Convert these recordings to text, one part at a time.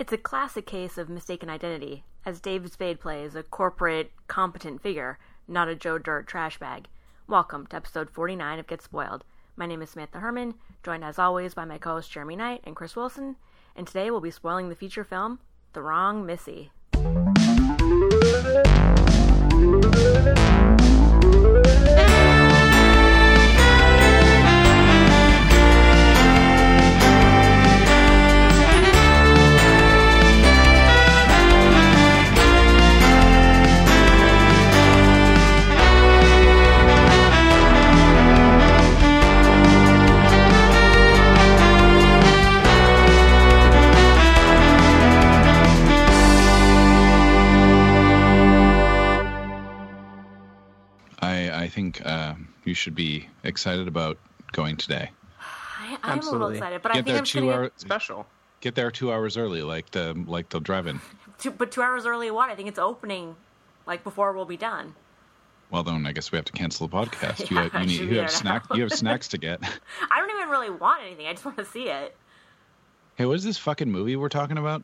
It's a classic case of mistaken identity, as David Spade plays a corporate, competent figure, not a Joe Dirt trash bag. Welcome to episode 49 of Get Spoiled. My name is Samantha Herman, joined as always by my co hosts Jeremy Knight and Chris Wilson, and today we'll be spoiling the feature film, The Wrong Missy. Excited about going today. I, I'm a little excited, but I think I'm just two gonna hours. Special. Get there two hours early, like the like the drive-in. two, but two hours early. What? I think it's opening, like before we'll be done. Well, then I guess we have to cancel the podcast. Yeah, you, I you, need, you have there snack. You have snacks to get. I don't even really want anything. I just want to see it. Hey, what is this fucking movie we're talking about?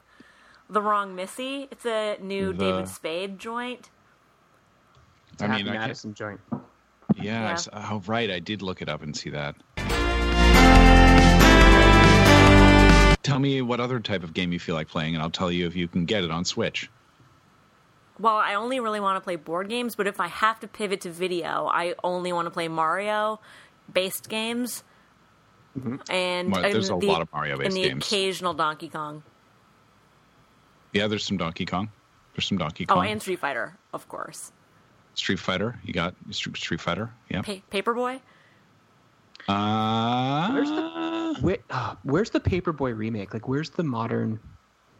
The Wrong Missy. It's a new The- David Spade joint. It's I a mean, Happy I Madison joint. Yeah. Yeah. s- oh, right. I did look it up and see that. Tell me what other type of game you feel like playing, and I'll tell you if you can get it on Switch. Well, I only really want to play board games, but if I have to pivot to video, I only want to play Mario based games. Mm-hmm. And Well, there's and a lot of Mario-based and the games. occasional Donkey Kong. Yeah, there's some Donkey Kong. There's some Donkey oh, Kong. Oh, and Street Fighter, of course. Street Fighter. You got Street Street Fighter. Yeah. Pa- Paperboy. Uh, Where's the where, uh, where's the Paperboy remake? Like, where's the modern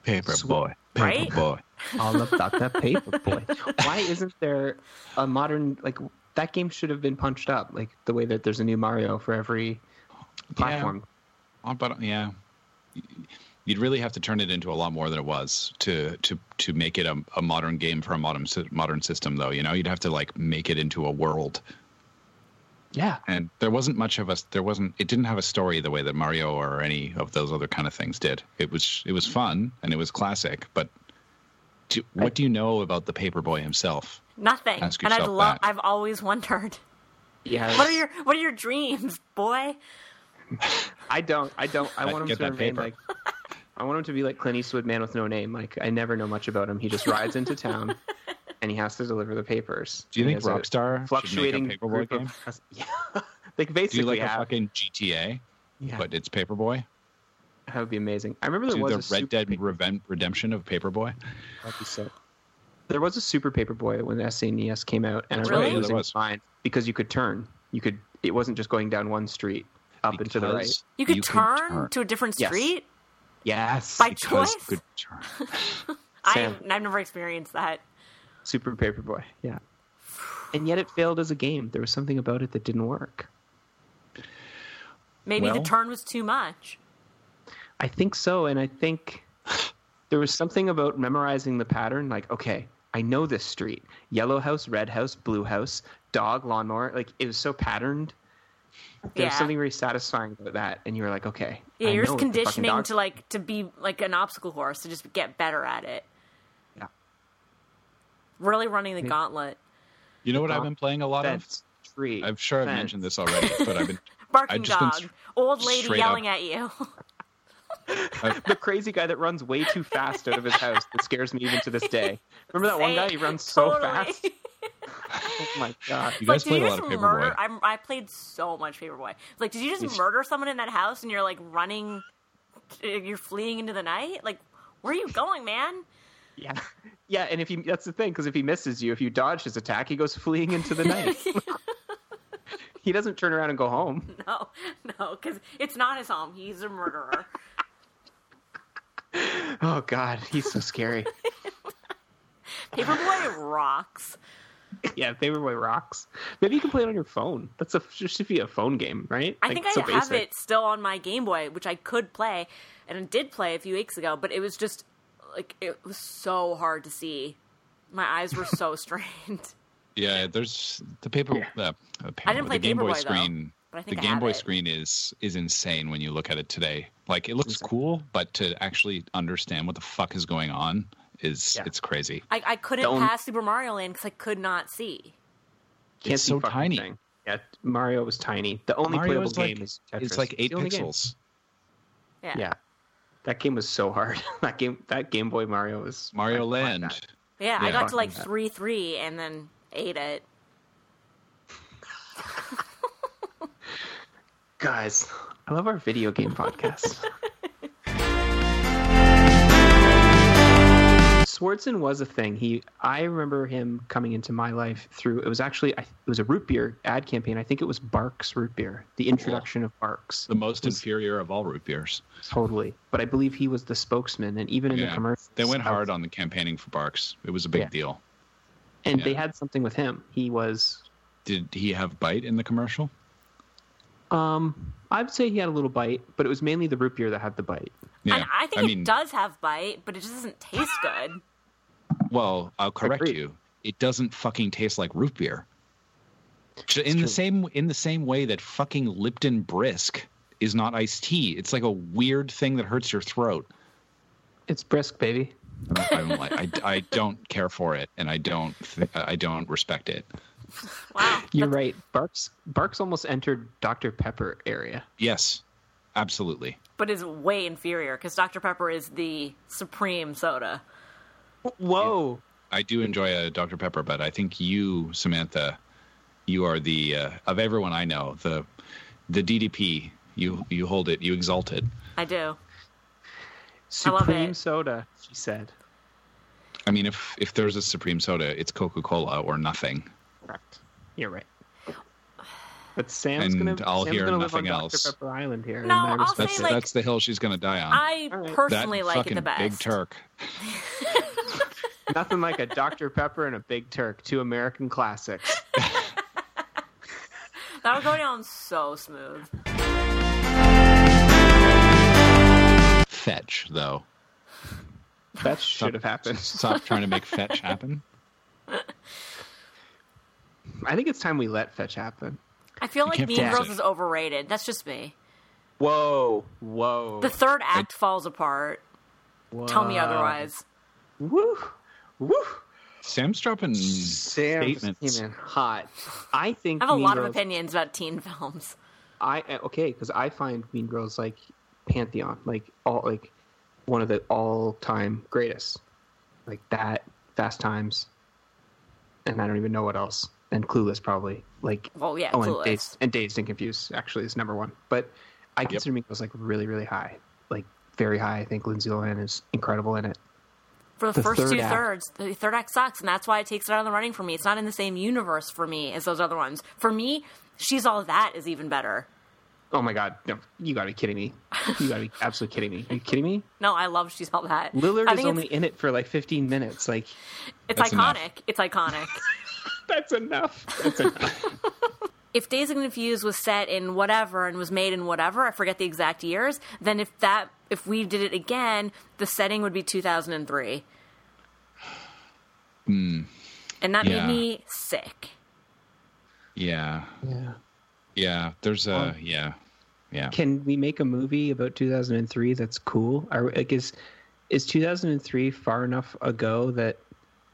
Paperboy? Right? Paperboy. all about that Paperboy? Why isn't there a modern like that game should have been punched up like the way that there's a new Mario for every platform. Uh, But yeah, you'd really have to turn it into a lot more than it was to to to make it a, a modern game for a modern modern system. Though you know, you'd have to like make it into a world. Yeah, And there wasn't much of a there wasn't it didn't have a story the way that Mario or any of those other kind of things did. It was it was fun and it was classic, but. Do, what do you know about the Paperboy himself? Nothing. Ask and I'd yourself love. that. I've always wondered. yeah. What are your What are your dreams, boy? I don't. I don't. I Get want him to that remain paper. like. I want him to be like Clint Eastwood, man with no name. Like I never know much about him. He just rides into town, and he has to deliver the papers. Do you He think Rockstar fluctuating should make a Paperboy group game? of- Yeah, like basically Do basically you like a fucking GTA, yeah, but it's Paperboy? that would be amazing. I remember there Do was the a Red Dead Reven- Redemption of Paperboy? that'd be sick. There was a Super Paperboy when the SNES came out, and That's I remember right, yeah, losing was. my mind because you could turn. You could. It wasn't just going down one street up and to the right. Because You could turn to a different street Yes, by choice. you could. I, I've never experienced that. Super Paperboy. Yeah, and yet it failed as a game. There was something about it that didn't work. Maybe the turn was too much. I think so, and I think there was something about memorizing the pattern. Like, okay, I know this street: yellow house, red house, blue house, dog, lawnmower. Like it was so patterned. There was Yeah. something very satisfying about that, and you're like, okay, Yeah, I you're know just what the fucking conditioning to like to be like an obstacle course to just get better at it. Yeah. Really running the Yeah. gauntlet. You know what I've been playing a lot fence, tree. of? I'm sure I've fence. mentioned this already, but I've been Barking just been dog. s- Old lady yelling up- at you. the crazy guy that runs way too fast out of his house that scares me even to this day. Remember that one guy? He runs so Totally. fast. Oh my god! you guys did played a lot of? Paperboy. I'm, I played so much Paperboy. Like, did you just Yes. murder someone in that house and you're like running? You're fleeing into the night. Like, where are you going, man? Yeah, yeah, and if he that's the thing because if he misses you, if you dodge his attack, he goes fleeing into the night. he doesn't turn around and go home. No, no, because it's not his home. He's a murderer. Oh god, he's so scary. Paperboy rocks. yeah, Paperboy rocks. Maybe you can play it on your phone. That's a just should be a phone game, right? I Like, think I so have basic. it still on my Game Boy, which I could play, and I did play a few weeks ago. But it was just like it was so hard to see. My eyes were so strained. Yeah, there's the paper. Yeah. Uh, I didn't play the Game Boy Paperboy, though. screen. but I The I Game Boy it. screen is is insane when you look at it today. Like it looks cool, but to actually understand what the fuck is going on is Yeah. it's crazy. I, I couldn't The only- pass Super Mario Land because I could not see. Can't It's see so tiny. thing. Yeah, Mario was tiny. The only Mario playable is like game is Tetris. it's like eight the only game. pixels. Yeah. Yeah, that game was so hard. that game, that Game Boy Mario was Mario I like Land. that. Yeah, I got to like that. three three and then ate it. Guys, I love our video game podcast. Swartzen was a thing. He, I remember him coming into my life through. It was actually, it was a root beer ad campaign. I think it was Barq's root beer. The introduction of Barq's, The most inferior of all root beers. totally. But I believe he was the spokesman, and even in the commercial, They went I was- hard on the campaigning for Barq's. It was a big Yeah. deal. and yeah. they had something with him. He was, Did he have bite in the commercial? um, I'd say he had a little bite, but it was mainly the root beer that had the bite. Yeah. And I think mean, it does have bite, but it just doesn't taste good. Well, I'll correct Agreed. you. It doesn't fucking taste like root beer. In true. the same in the same way that fucking Lipton Brisk is not iced tea. It's like a weird thing that hurts your throat. It's brisk, baby. I don't like. I, I don't care for it, and I don't. th- I don't respect it. Wow. You're right. Barq's Barq's almost entered Dr. Pepper area. Yes, absolutely. But is way inferior because Dr. Pepper is the supreme soda. Whoa. I do enjoy a Dr Pepper, but I think you, Samantha, you are the uh, of everyone I know the the DDP. You you hold it. You exalt it. I do. I love Supreme it. soda, she said. I mean, if if there's a supreme soda, it's Coca Cola or nothing. Correct. You're right. But Sam's And gonna I'll Sam's hear gonna live on nothing Dr. Pepper Island here. No, and I I'll say, That's like- that's the hill she's gonna die on. I All right. personally that like it the best. Big Turk. Nothing like a Dr. Pepper and a Big Turk, two American classics. That would go down so smooth. Fetch though. That should have happened. Stop trying to make fetch happen. I think it's time we let fetch happen. I feel like Mean Girls it. is overrated. That's just me. Whoa. Whoa. The third act falls apart. Tell me otherwise. Woo. Woo. Sam's dropping Sam just statements. came in hot. I think I have a Mean lot Girls, of opinions about teen films. I uh, okay because I find Mean Girls like pantheon, like all like one of the all-time greatest, like that, Fast Times, and I don't even know what else, and Clueless probably. Like oh yeah, oh, and Clueless. Dazed, and Dazed and Confused actually is number one, but I consider Mean Girls like really, really high, like very high. I think Lindsay Lohan is incredible in it. For the, The first third two act. thirds, the third act sucks, and that's why it takes it out of the running for me. It's not in the same universe for me as those other ones. For me, She's All That is even better. Oh my god, no, you gotta be kidding me! You gotta be absolutely kidding me! Are you kidding me? No, I love She's All That. Lillard is only in it for like 15 minutes. Like it's, it's iconic. enough. It's iconic. that's enough. That's enough. if Dazed and Confused was set in whatever and was made in whatever, I forget the exact years, then if that if we did it again, the setting would be 2003. And that Hmm. Yeah. made me sick. Yeah, yeah. yeah. There's a yeah, yeah. Can we make a movie about 2003 that's cool? Are like is is 2003 far enough ago that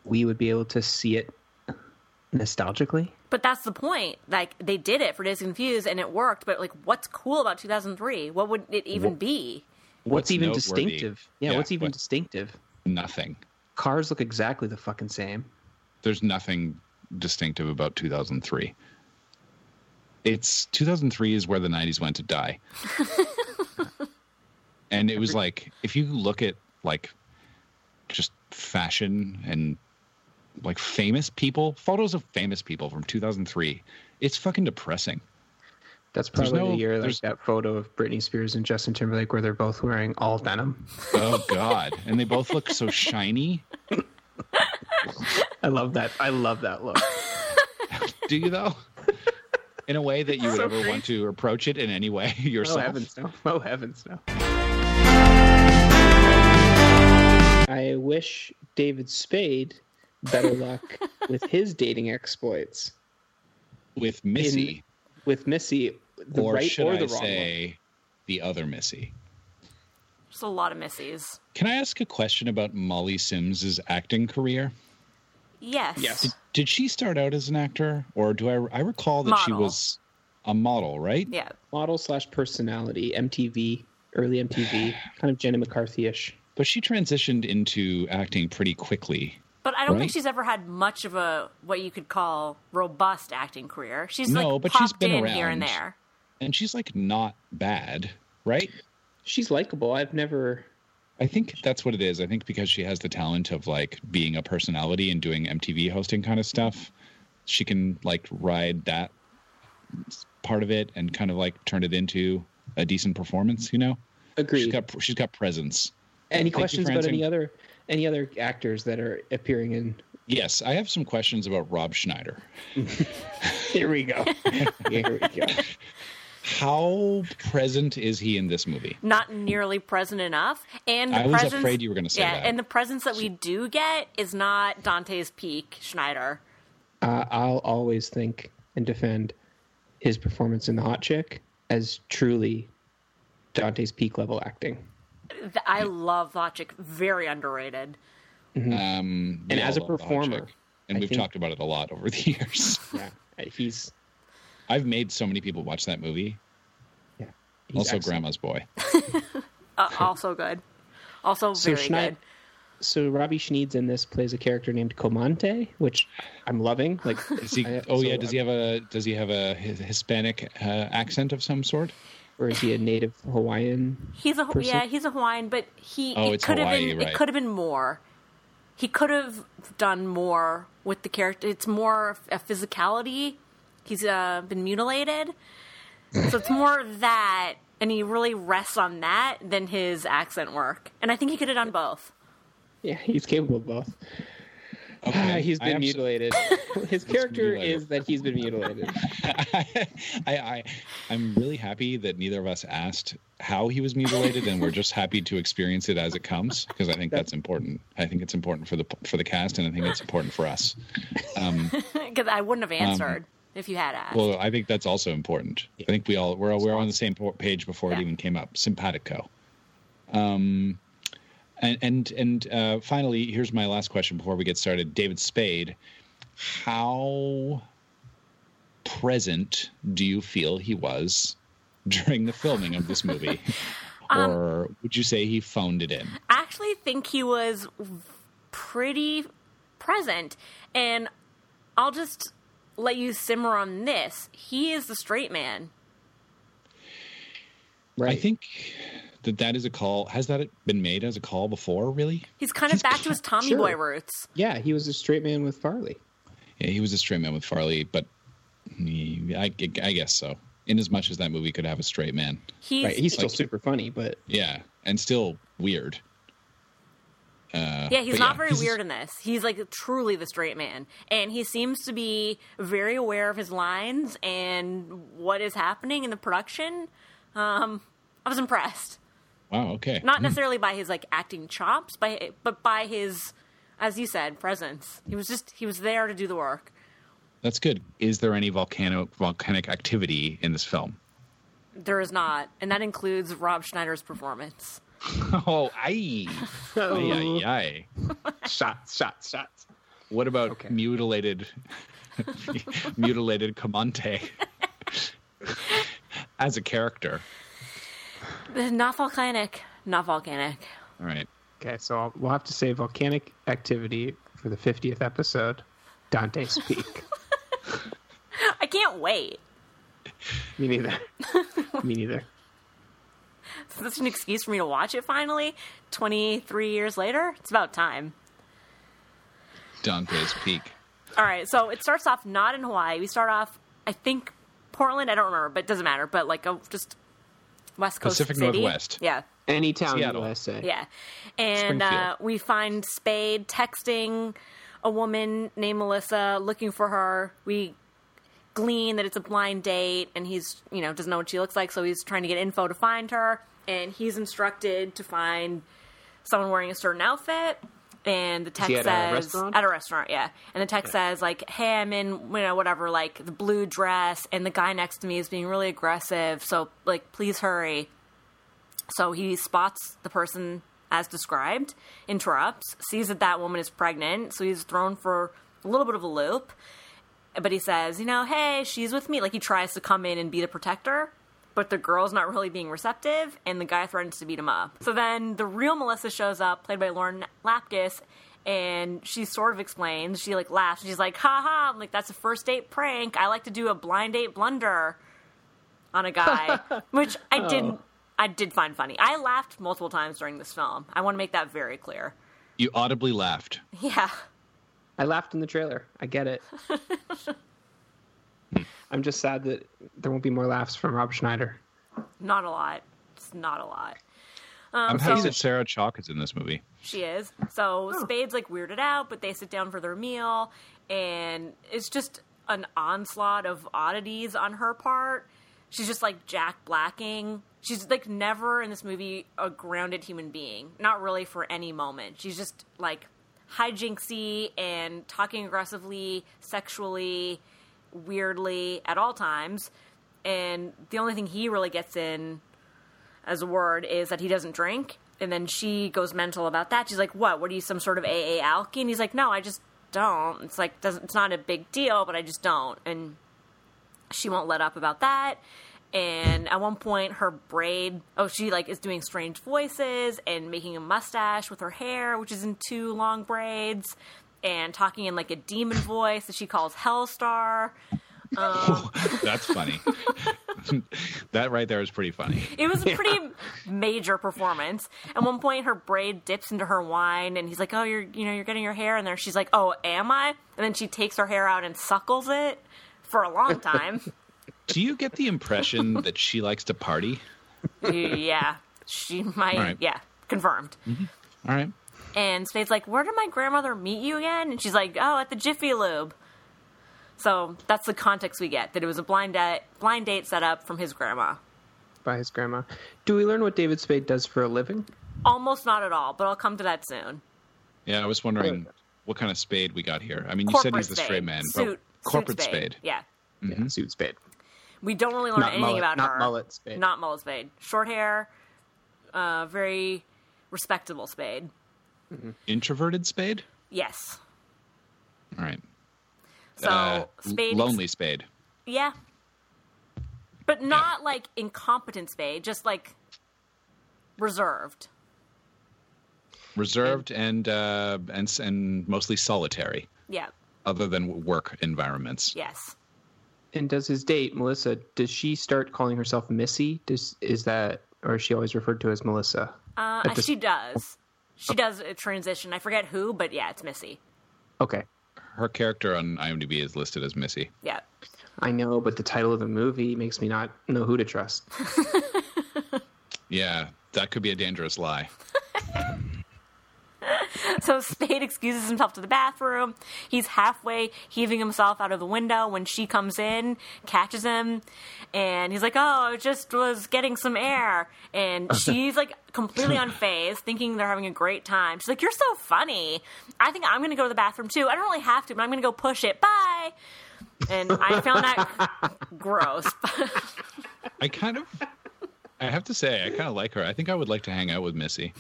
we would be able to see it nostalgically? But that's the point. Like they did it for Dazed and Confused and it worked, but like what's cool about 2003? What would it even be? What's, What's even noteworthy? distinctive? Yeah, Yeah, what's even what- distinctive? Nothing. Cars look exactly the fucking same. There's nothing distinctive about 2003. It's 2003 is where the 90s went to die. and it was like if you look at like just fashion and like famous people, photos of famous people from 2003, it's fucking depressing. That's probably no- the year like there's- that photo of Britney Spears and Justin Timberlake where they're both wearing all denim. Oh god. and they both look so shiny. I love that. I love that look. Do you though? In a way that you would So ever great. want to approach it in any way yourself. Oh yourself. heavens no! Oh heavens no! I wish David Spade better luck with his dating exploits. With Missy. With Missy, the or right should or I the wrong one. say the other Missy? There's a lot of missies. Can I ask a question about Molly Sims's acting career? Yes. Yes. Did she start out as an actor, or do I? I recall that she was a model, right? Yeah. Model slash personality, MTV, early MTV, kind of Jenny McCarthy-ish. But she transitioned into acting pretty quickly. But I don't think she's ever had much of a what you could call robust acting career. She's No, like but she's been in here and there. And she's like not bad, right? She's likable. I've never. I think that's what it is. I think because she has the talent of like being a personality and doing MTV hosting kind of stuff, she can like ride that part of it and kind of like turn it into a decent performance, you know? Agreed. She's got she's got presence. any Thank questions about any other any other actors that are appearing in? Yes, I have some questions about Rob Schneider. Here we go. Here we go. How present is he in this movie? Not nearly present enough. And the I was presence, afraid you were gonna say yeah, that. and the presence that we do get is not Dante's peak Schneider. Uh, I'll always think and defend his performance in The Hot Chick as truly Dante's peak level acting. Th- I love Logic. Very underrated. Um, And as a love the hot performer, chick, and I we've think- talked about it a lot over the years. Yeah, he's I've made so many people watch that movie. yeah. He's also, excellent. Grandma's Boy. Uh, also good. Also So very Schneid- good. So Robbie Schneid's in this plays a character named Comante, which I'm loving. Like, Is he, I- oh so yeah, does he have a does he have a Hispanic uh, accent of some sort? Or is he a native Hawaiian? He's a person? yeah, he's a Hawaiian, but he Oh, it could have Hawaii, been right. it could have been more. He could have done more with the character. It's more a physicality. He's uh, been mutilated, so it's more that, and he really rests on that than his accent work. And I think he could have done both. Yeah, he's capable of both. Okay. Ah, he's I been abso- mutilated. His character mutilated. is that he's been mutilated. I, I I'm really happy that neither of us asked how he was mutilated, and we're just happy to experience it as it comes because I think that's important. I think it's important for the for the cast, and I think it's important for us. Because I wouldn't have answered if you had asked. Um, Well, I think that's also important. I think we all we're we're on the same page before Yeah. it even came up. Simpatico. Um, and and and uh, finally, here's my last question before we get started. David Spade, how present do you feel he was during the filming of this movie, Um, or would you say he phoned it in? I actually think he was pretty present. And I'll just let you simmer on this. He is the straight man. Right. I think that that is a call. Has that been made as a call before? Really? He's kind of He's back to his Tommy sure. Boy roots. Yeah, he was a straight man with Farley. Yeah, he was a straight man with Farley, but he, I, I guess so. In as much as that movie could have a straight man, He's, Right. He's still like- super funny, but yeah, and still weird. Uh, yeah, he's but not very he's- weird in this. He's like truly the straight man. And he seems to be very aware of his lines and what is happening in the production. Um, I was impressed. Wow. Okay. Not necessarily by his like acting chops, by but by his, as you said, presence. He was just he was there to do the work. That's good. Is there any volcano volcanic activity in this film? There is not, and that includes Rob Schneider's performance. Oh, aye, aye, aye, aye. shots, shots, shots. What about Okay. mutilated, mutilated Comante as a character? Not volcanic. Not volcanic. All right. Okay, so I'll, we'll have to say volcanic activity for the 50th episode. Dante's Peak. I can't wait. Me neither. Me neither. Is this an excuse for me to watch it finally? 23 years later? It's about time. Dante's Peak. All right, so it starts off not in Hawaii. We start off, I think, Portland. I don't remember, but it doesn't matter. But like a, just West Coast Pacific city. Northwest. Yeah, Any town in Seattle. USA. yeah. And uh, we find Spade texting a woman named Melissa, looking for her. We glean that it's a blind date, and he's you know doesn't know what she looks like, so he's trying to get info to find her. And he's instructed to find someone wearing a certain outfit. And the text a says restaurant? at a restaurant, yeah. And the text says like, "Hey, I'm in, you know, whatever, like the blue dress, and the guy next to me is being really aggressive. So, like, please hurry." So he spots the person as described, interrupts, sees that that woman is pregnant, so he's thrown for a little bit of a loop. But he says, you know, hey, she's with me. Like he tries to come in and be the protector, but the girl's not really being receptive, and the guy threatens to beat him up. So then the real Melissa shows up, played by Lauren Lapkus, and she sort of explains. She like laughs. She's like, "Ha ha!" I'm like, "That's a first date prank. I like to do a blind date blunder on a guy," which I oh. didn't. I did find funny. I laughed multiple times during this film. I want to make that very clear. You audibly laughed. Yeah. I laughed in the trailer. I get it. I'm just sad that there won't be more laughs from Rob Schneider. Not a lot. It's not a lot. I'm Um, happy so that Sarah Chalke is in this movie. she is. So Spade's like weirded out, but they sit down for their meal, and it's just an onslaught of oddities on her part. She's just like Jack Blacking. She's like never in this movie a grounded human being. Not really for any moment. She's just like hijinksy and talking aggressively, sexually, weirdly at all times. And the only thing he really gets in as a word is that he doesn't drink. And then she goes mental about that. She's like, "What? What are you, some sort of AA alky?" And he's like, "No, I just don't. It's like doesn't. It's not a big deal, but I just don't." And she won't let up about that. And at one point, her braid, oh, she like is doing strange voices and making a mustache with her hair, which is in two long braids, and talking in like a demon voice that she calls Hellstar. Um, That's funny. that right there is pretty funny. It was a pretty major performance. At one point, her braid dips into her wine, and he's like, "Oh, you're you know you're getting your hair in there." She's like, "Oh, am I?" And then she takes her hair out and suckles it for a long time. Do you get the impression that she likes to party? yeah, she might. Right. Yeah, confirmed. Mm-hmm. All right. And Spade's like, "Where did my grandmother meet you again?" And she's like, "Oh, at the Jiffy Lube." So that's the context we get that it was a blind date, blind date set up from his grandma. by his grandma. Do we learn what David Spade does for a living? Almost not at all, but I'll come to that soon. Yeah, I was wondering what kind of spade we got here. I mean, you said he's the spade. straight man. Suit, but corporate suit spade. Yeah. Yeah, suit Spade. We don't really learn Not anything mullet- about not her. mullet Spade. Not mullet spade. Short hair, uh, very respectable spade. Introverted spade? Yes. All right. So Uh, spade. lonely spade. Yeah. But not like incompetent spade, just like reserved. Reserved and uh, and and mostly solitary, Yeah. other than work environments. Yes. And does his date, Melissa, does she start calling herself Missy? Does is that or is she always referred to as Melissa? Uh, At this- she does. She does a transition. I forget who, but yeah, it's Missy. Okay. Her character on IMDb is listed as Missy. Yeah. I know, but the title of the movie makes me not know who to trust. Yeah, that could be a dangerous lie. So Spade excuses himself to the bathroom. He's halfway heaving himself out of the window when she comes in, catches him, and he's like, "Oh, I just was getting some air." And she's like completely unfazed, thinking they're having a great time. She's like, "You're so funny. I think I'm going to go to the bathroom too. I don't really have to, but I'm going to go push it. Bye." And I found that gross. I kind of, I have to say, I kind of like her. I think I would like to hang out with Missy.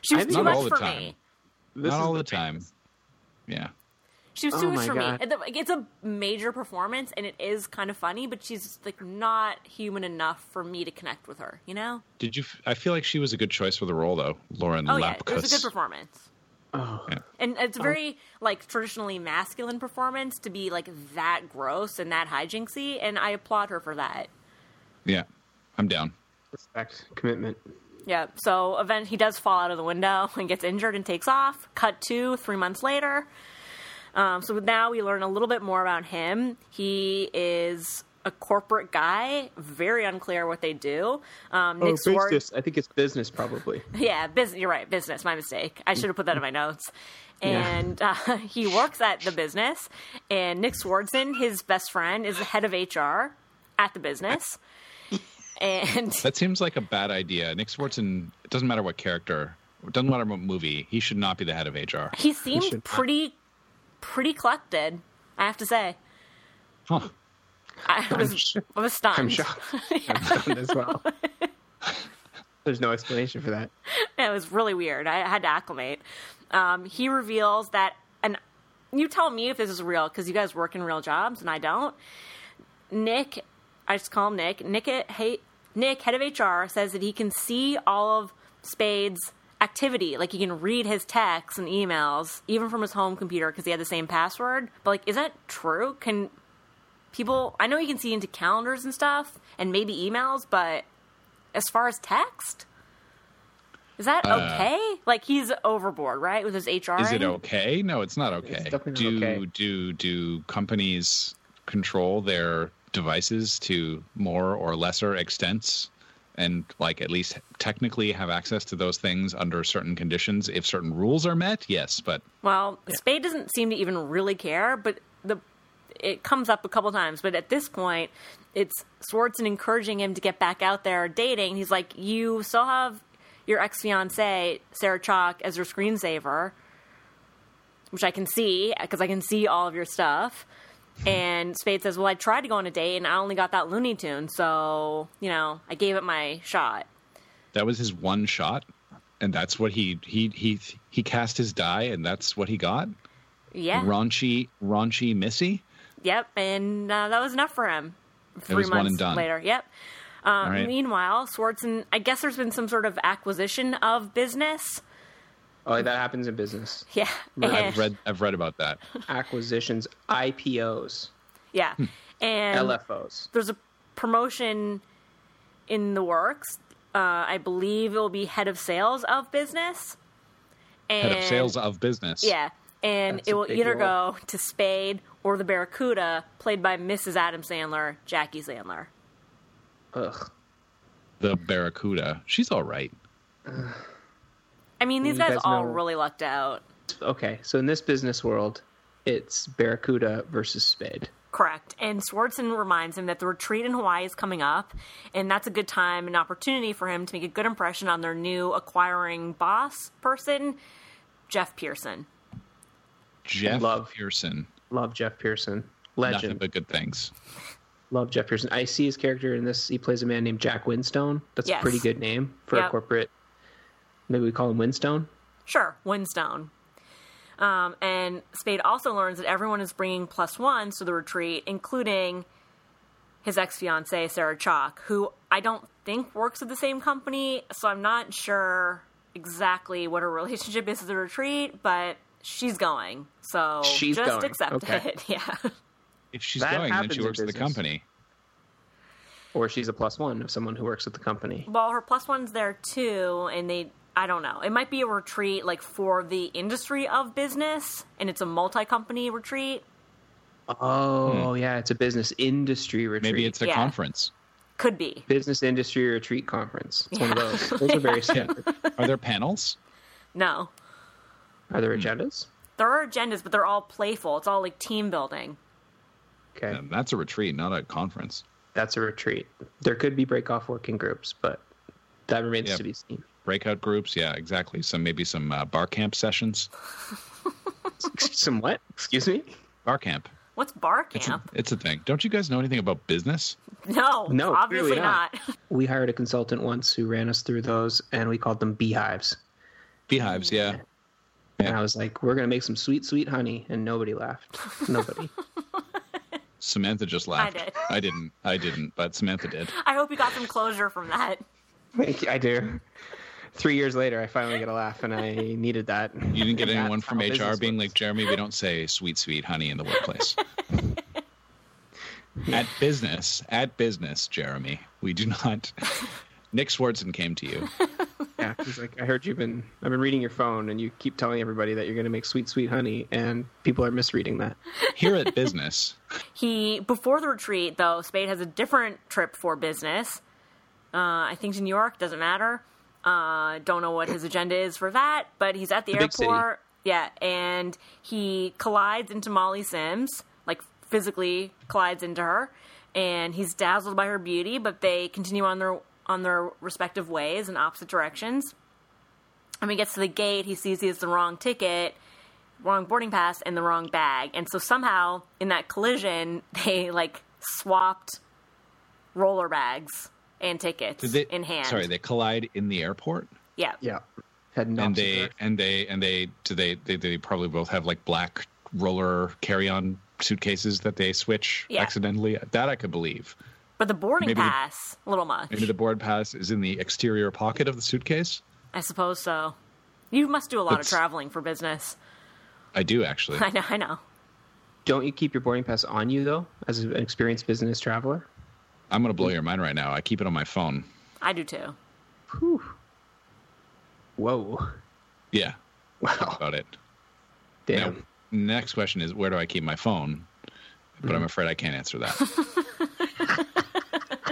she was think too not much all the for time. me. This Not is all the the time. Yeah. She was Oh too much my for me. God. And the- like, It's a major performance, and it is kind of funny, but she's like not human enough for me to connect with her. You know? Did you? f- I feel like she was a good choice for the role, though. Lauren Oh yeah, Lapkus. it was a good performance, Oh, Yeah. and it's a very like traditionally masculine performance to be like that gross and that hijinksy, and I applaud her for that. Yeah, I'm down. respect, commitment. Yeah. So event he does fall out of the window and gets injured and takes off. Cut to three months later. Um, so now we learn a little bit more about him. He is a corporate guy, very unclear what they do. Um, Nick oh, Swart, business. I think it's business, probably. yeah, business. You're right, business. My mistake. I should have put that in my notes. Yeah. And uh, he works at the business. And Nick Swardson, his best friend, is the head of HR at the business. And That seems like a bad idea. Nick Swardson. It doesn't matter what character it doesn't matter what movie. He should not be the head of HR. He seemed should not. pretty, pretty collected. I have to say, Huh. I was, I was stunned. I'm shocked. I'm stunned as well. There's no explanation for that. it was really weird. I had to acclimate. Um, he reveals that, and you tell me if this is real because you guys work in real jobs and I don't. Nick, I just call him Nick. Nick, hey, Nick, head of HR, says that he can see all of Spade's activity. Like he can read his texts and emails even from his home computer because he had the same password. But like, is that true? Can people? I know you can see into calendars and stuff and maybe emails, but as far as text. Is that uh, okay? Like he's overboard, right, with his HR. Is it okay? No, it's not okay. definitely do not okay. do do companies control their devices to more or lesser extents and like at least technically have access to those things under certain conditions if certain rules are met? Yes, but Well, Spade doesn't seem to even really care, but the it comes up a couple times. But at this point, it's Swardson encouraging him to get back out there dating. He's like, "You still have your ex fiancee Sarah Chalke as your screensaver, which I can see because I can see all of your stuff." And Spade says, "Well, I tried to go on a date and I only got that Looney Tune, so you know, I gave it my shot." that was his one shot and that's what he he he he cast his die and that's what he got? Yeah. Raunchy raunchy Missy? Yep, and uh, that was enough for him. Three months and done. later. Yep. Um, right. Meanwhile, Swardson, I guess there's been some sort of acquisition of business. Oh, that happens in business. Yeah. I've read I've read about that. Acquisitions, IPOs, Yeah. And LFOs. there's a promotion in the works. Uh, I believe it will be head of sales of business. And, Head of sales of business. Yeah. And That's it a will big either role. go to Spade or the Barracuda, played by Mrs. Adam Sandler, Jackie Sandler. Ugh. The Barracuda. She's all right. I mean, these guys, guys all know- really lucked out. Okay, so in this business world, it's Barracuda versus Spade. Correct. And Swardson reminds him that the retreat in Hawaii is coming up, and that's a good time and opportunity for him to make a good impression on their new acquiring boss person, Geoff Pierson. Jeff Love. Pearson. Love Geoff Pierson. Nothing Legend. but good things. Love Geoff Pierson. I see his character in this. He plays a man named Jack Winstone. That's Yes. a pretty good name for Yep. a corporate. Maybe we call him Winstone. Sure, Winstone. Um, and Spade also learns that everyone is bringing plus ones to the retreat, including his ex fiancee, Sarah Chalke, who I don't think works at the same company, so I'm not sure exactly what her relationship is to the retreat, but she's going. So She's just going, accept okay. it. Yeah. If she's That going, then she works at the company. Or she's a plus one of someone who works at the company. Well, her plus one's there too, and they. I don't know. It might be a retreat like for the industry of business, and it's a multi-company retreat. Oh, yeah, it's a business industry retreat. Hmm. Maybe it's a Yeah. conference. Could be. business industry retreat conference. It's one of Yeah. those. Those are very standard. Are there panels? No. Are there agendas? There are agendas, but they're all playful. It's all like team building. Okay, Yeah, That's a retreat, not a conference. that's a retreat. There could be break off working groups, but that remains Yeah. to be seen. Breakout groups, yeah, exactly. Some maybe some uh, bar camp sessions. Some what? Excuse me? Bar camp. What's bar It's a, camp? it's a thing. Don't you guys know anything about business? no, No, obviously not. not. We hired a consultant once who ran us through those, and we called them beehives. Beehives, yeah. And I was like, "We're gonna make some sweet, sweet honey," and nobody laughed. Nobody. Samantha just laughed. I, did. I didn't. I didn't, but Samantha did. I hope you got some closure from that. Thank you. I do. Three years later, I finally get a laugh, and I needed that. You didn't get That's anyone from HR being works. like, Jeremy, we don't say sweet, sweet honey in the workplace. at business, at business, Jeremy, we do not. Nick Swardson came to you. Yeah, he's like, I heard you've been, I've been reading your phone, and you keep telling everybody that you're going to make sweet, sweet honey, and people are misreading that. Here at business, He before the retreat though, Spade has a different trip for business. Uh, I think to New York doesn't matter. Uh, don't know what his agenda is for that, but he's at the, The airport. Yeah, and he collides into Molly Sims, like physically collides into her, and he's dazzled by her beauty. But they continue on their on their respective ways in opposite directions. When he gets to the gate, he sees he has the wrong ticket, wrong boarding pass, and the wrong bag. And so somehow in that collision, they like swapped roller bags and tickets they, in hand. Sorry, they collide in the airport, yeah. Yeah. Heading and they directions. and they and they do they, they they probably both have like black roller carry-on suitcases that they switch Yeah. accidentally. That I could believe. But the boarding Maybe pass, a little much. Maybe the board pass is in the exterior pocket of the suitcase. I suppose so. You must do a lot That's- of traveling for business. I do actually. I know. I know. Don't you keep your boarding pass on you though, as an experienced business traveler? I'm gonna blow mm. your mind right now. I keep it on my phone. I do too. Whew. Whoa. Yeah, Wow. about it. Damn. Now, next question is where do I keep my phone? But I'm mm. afraid I can't answer that.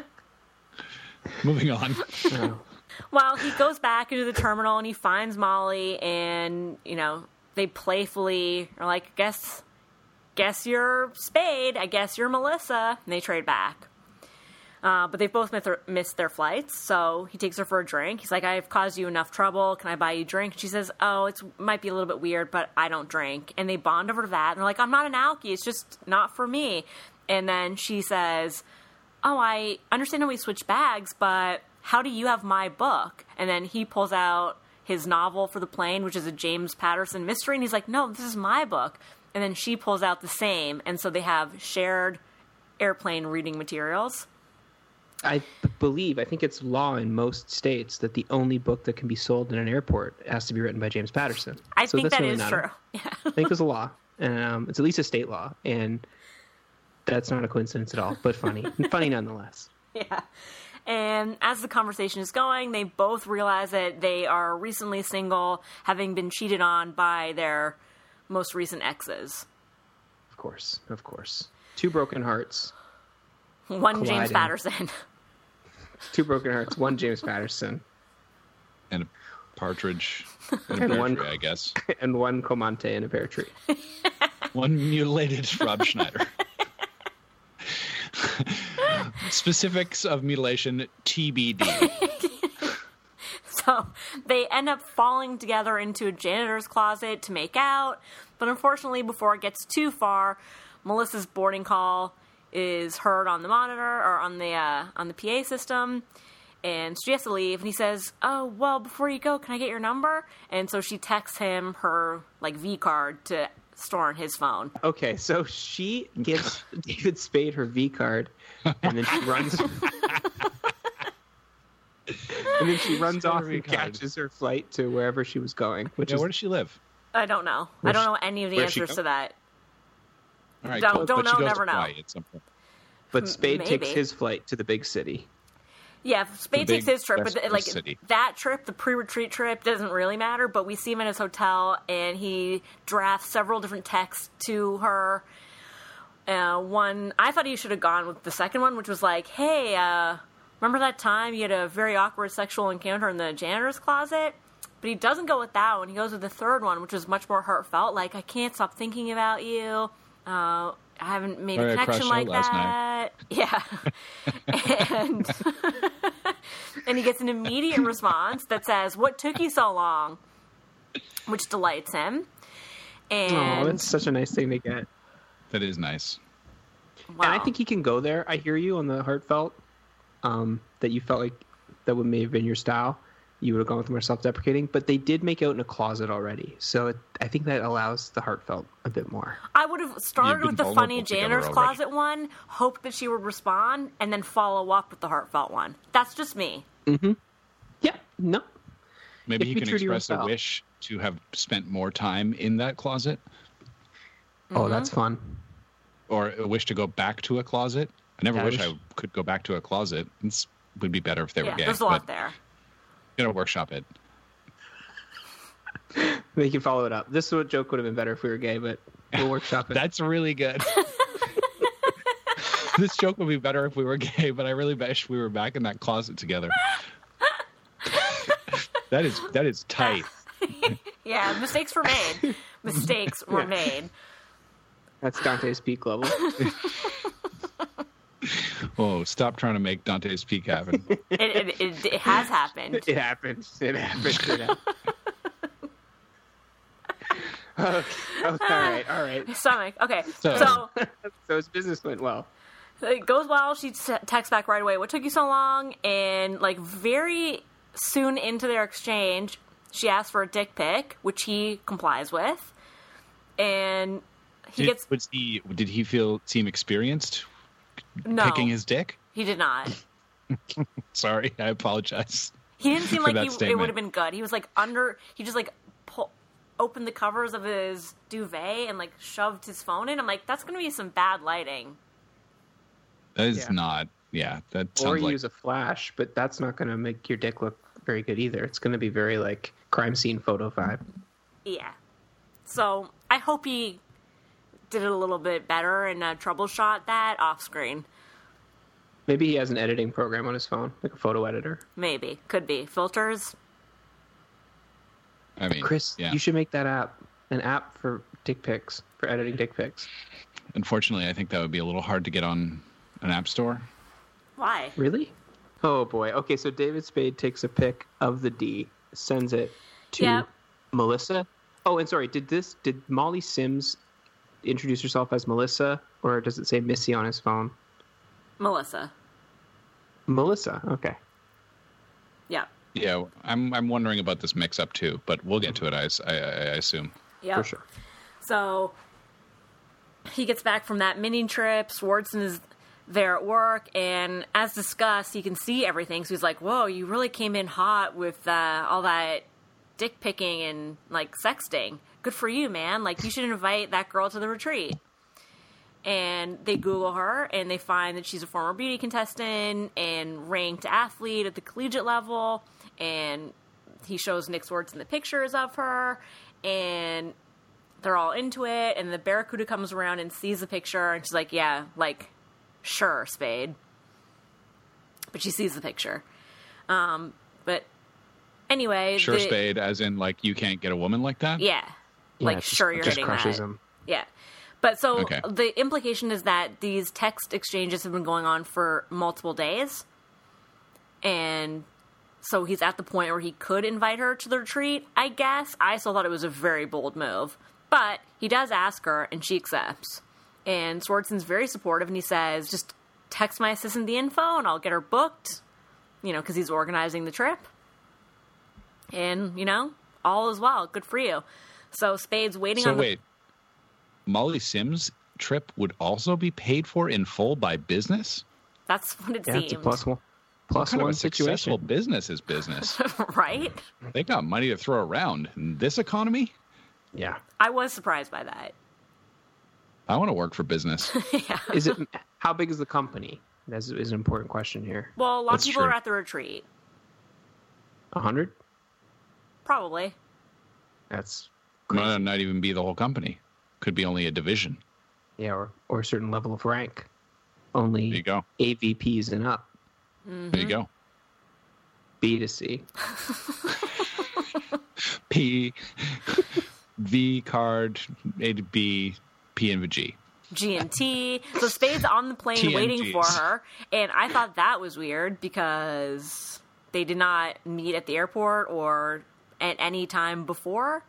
Moving on. Oh. Well, he goes back into the terminal and he finds Molly, and you know they playfully are like, "Guess, guess you're Spade. I guess you're Melissa." And they trade back. Uh, but they've both missed their, flights, so he takes her for a drink. He's like, "I've caused you enough trouble. Can I buy you a drink?" She says, "Oh, it might be a little bit weird, but I don't drink." And they bond over that. And they're like, "I'm not an alkie. It's just not for me." And then she says, oh, I understand how we switch bags, but how do you have my book? And then he pulls out his novel for the plane, which is a James Patterson mystery, and he's like, no, this is my book. And then she pulls out the same, and so they have shared airplane reading materials. I believe, I think it's law in most states that the only book that can be sold in an airport has to be written by James Patterson. I So think that's that really is true. a- Yeah. I think it's a law. And um, it's at least a state law. And that's not a coincidence at all, but funny. funny nonetheless. Yeah. And as the conversation is going, they both realize that they are recently single, having been cheated on by their most recent exes. Of course. Of course. Two broken hearts. One James Patterson. Two broken hearts. One James Patterson. And a partridge and a And pear one- tree, I guess. And one Comante in a pear tree. One mutilated Rob Schneider. Specifics of mutilation TBD. So they end up falling together into a janitor's closet to make out, but unfortunately, before it gets too far, Melissa's boarding call is heard on the monitor or on the uh, on the PA system, and she has to leave. And he says, "Oh well, before you go, can I get your number?" And so she texts him her like V card to store on his phone. Okay, so she gives David Spade her V card, and then she runs. and then she runs off and catches her flight to wherever she was going, which yeah, is where does she live? I don't know. I don't she- know any of the where's answers to that. All right, Don't- cool. don't but know, goes never know. Some. But Spade takes his flight to the big city. Yeah, Spade The takes his trip, but the, like city. that trip, the pre-retreat trip, doesn't really matter. But we see him in his hotel, and he drafts several different texts to her. Uh, one, I thought he should have gone with the second one, which was like, "Hey, uh, remember that time you had a very awkward sexual encounter in the janitor's closet?" But he doesn't go with that one. He goes with the third one, which was much more heartfelt. Like, "I can't stop thinking about you." Uh, I haven't made Sorry, a I connection crashed like out last that. Yeah. and and he gets an immediate response that says, "What took you so long?" which delights him. Oh, And that's such a nice thing to get. That is nice. wow. And I think he can go there. I hear you on the heartfelt. Um, that you felt like that would may have been your style. You would have gone with more self-deprecating, but they did make out in a closet already, so it, I think that allows the heartfelt a bit more. I would have started with the funny janitor's closet one, hoped that she would respond, and then follow up with the heartfelt one. That's just me. mm-hmm. Yeah, no, Maybe If he can express a wish to have spent more time in that closet, oh, that's fun. or a wish to go back to a closet. I never Yeah, I wish wish- I could go back to a closet. It would be better if they Yeah, were gay. there's a lot but there. You gotta workshop it. we can follow it up. This is what joke would have been better if we were gay, but we'll workshop it. That's really good. this joke would be better if we were gay, but I really wish we were back in that closet together. that is that is tight. Yeah, mistakes were made. mistakes were Yeah. made. That's Dante's peak level. Oh, stop trying to make Dante's Peak happen. It, it, it, it has happened. it happened. It happened. It happened. Okay. Oh, okay. All right. All right. Stomach. Okay. So- so So his business went well. it goes well. She texts back right away. What took you so long? And like very soon into their exchange, she asks for a dick pic, which he complies with, and he Did, gets was he? Did he feel seem experienced no. picking his dick? He did not. Sorry, I apologize. He didn't seem like that he, it would have been good. He was like under. He just like pull, opened the covers of his duvet and like shoved his phone in. I'm like, that's gonna be some bad lighting. That is Yeah. not. Yeah, that Or sounds like use a flash, but that's not going to make your dick look very good either. It's going to be very like crime scene photo vibe. Yeah. So I hope he did it a little bit better and uh, troubleshot that off screen. Maybe he has an editing program on his phone, like a photo editor. Maybe could be filters. I mean, Chris, yeah. you should make that app an app for dick pics for editing dick pics. Unfortunately, I think that would be a little hard to get on an app store. Why? Really? Oh boy. Okay, so David Spade takes a pic of the D, sends it to Yep. Melissa. Oh, and sorry, did this did Molly Sims introduce herself as Melissa, or does it say Missy on his phone? Melissa. Melissa. Okay. Yeah. Yeah, I'm I'm wondering about this mix-up too, but we'll get to it. I I, I assume. Yeah. For sure. So he gets back from that mini trip. Swardson is there at work, and as discussed, he can see everything. So he's like, "Whoa, you really came in hot with uh, all that dick picking and like sexting. Good for you, man. Like you should invite that girl to the retreat." And they Google her, and they find that she's a former beauty contestant and ranked athlete at the collegiate level. And he shows Nick Swardson the pictures of her, and they're all into it, and the Barracuda comes around and sees the picture, and she's like, "Yeah, like, sure, Spade." But she sees the picture. Um, but anyway, Sure, the- spade, as in like you can't get a woman like that. Yeah, Yeah, like just- sure, you're just hitting crushes that. him. Yeah. But so Okay. the implication is that these text exchanges have been going on for multiple days. And so he's at the point where he could invite her to the retreat, I guess. I still thought it was a very bold move. But he does ask her, and she accepts. And Swardson's very supportive, and he says, just text my assistant the info, and I'll get her booked, you know, because he's organizing the trip. And, you know, all is well. Good for you. So Spade's waiting So on the wait, Molly Sims' trip would also be paid for in full by business. That's what it Yeah, it's a plus one, plus Kind of one a successful business is business. right? they got money to throw around in this economy. Yeah. I was surprised by that. I want to work for business. Is it? How big is the company? That is, is an important question here. Well, a lot That's of people true. are at the retreat. A hundred? Probably. That's Might not even be the whole company. Could be only a division. yeah, or or a certain level of rank. There you Only go. AVPs and up. Mm-hmm. There you go. B to C. P, V card, A to B, P and G. G and T. So Spade's on the plane waiting for her, and I thought that was weird because they did not meet at the airport or at any time before.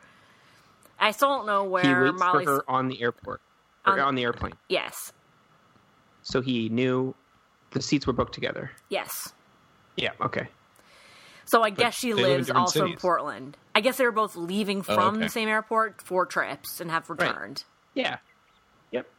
I still don't know He where waits Molly's. for her on the airport or On- on the airplane. Yes, So he knew the seats were booked together. yes. Yeah. Okay. So I guess she live in lives different also in. Portland. I guess they were both leaving Oh, from okay. the same airport for trips and have returned. Yeah. Yep.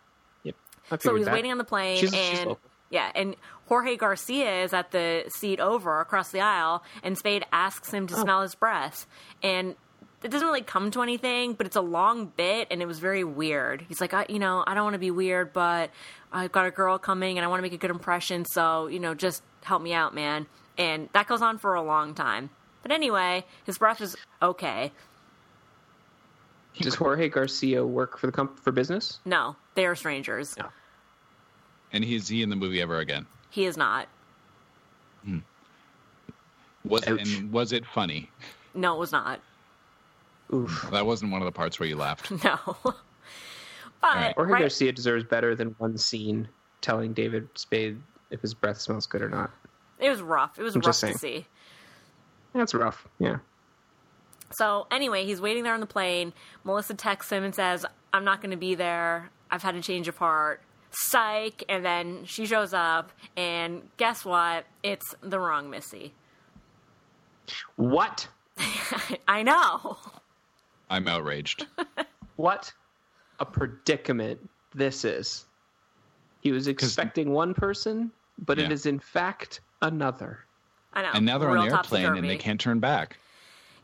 Yep. So he's that. waiting on the plane, She's- she's and local. yeah, and Jorge Garcia is at the seat over across the aisle, and Spade asks him Oh. to smell his breath, and it doesn't really come to anything, but it's a long bit, and it was very weird. He's like, I, you know, I don't want to be weird, but I've got a girl coming, and I want to make a good impression, so you know, just help me out, man. And that goes on for a long time. But anyway, his breath is okay. Does Jorge Garcia work for the comp- for business? No, they are strangers. No. And is he in the movie ever again? He is not. Hmm. Was Ouch. and was it funny? No, it was not. Oof. That wasn't one of the parts where you laughed. No. but right. Jorge right- Garcia deserves better than one scene telling David Spade if his breath smells good or not. it was rough. It was I'm rough just to see. That's rough. Yeah. So anyway, he's waiting there on the plane. Melissa texts him and says, "I'm not going to be there. I've had a change of heart." Psych. And then she shows up, and guess what? It's the wrong Missy. What? I know. I'm outraged. What a predicament this is. He was expecting one person, but it Yeah. is in fact another. I know. and now they're on the airplane and they can't turn back.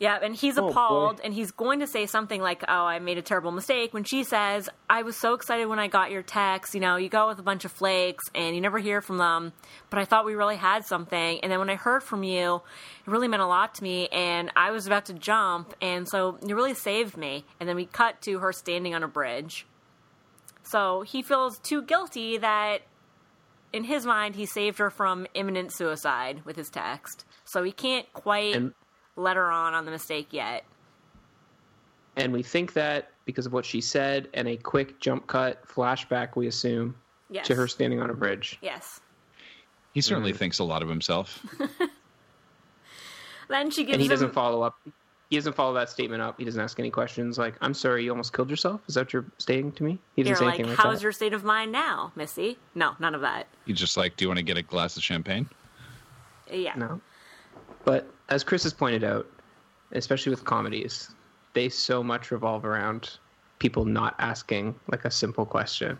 Yeah, and he's Oh, boy. appalled, and he's going to say something like, "Oh, I made a terrible mistake." When she says, "I was so excited when I got your text. You know, you go with a bunch of flakes, and you never hear from them. But I thought we really had something. And then when I heard from you, it really meant a lot to me. And I was about to jump, and so you really saved me." And then we cut to her standing on a bridge. So he feels too guilty that, in his mind, he saved her from imminent suicide with his text. So he can't quite And let her on on the mistake yet. and we think that because of what she said and a quick jump cut flashback, we assume, Yes. to her standing on a bridge. Yes. He certainly Mm. thinks a lot of himself. Then she gives And he him. doesn't follow up. He doesn't follow that statement up. He doesn't ask any questions like, I'm sorry, you almost killed yourself? Is that what you're saying to me? He You're doesn't say like, anything like how's that. your state of mind now, Missy? No, none of that. He's just like, "Do you want to get a glass of champagne?" Yeah. No. But as Chris has pointed out, especially with comedies, they so much revolve around people not asking like a simple question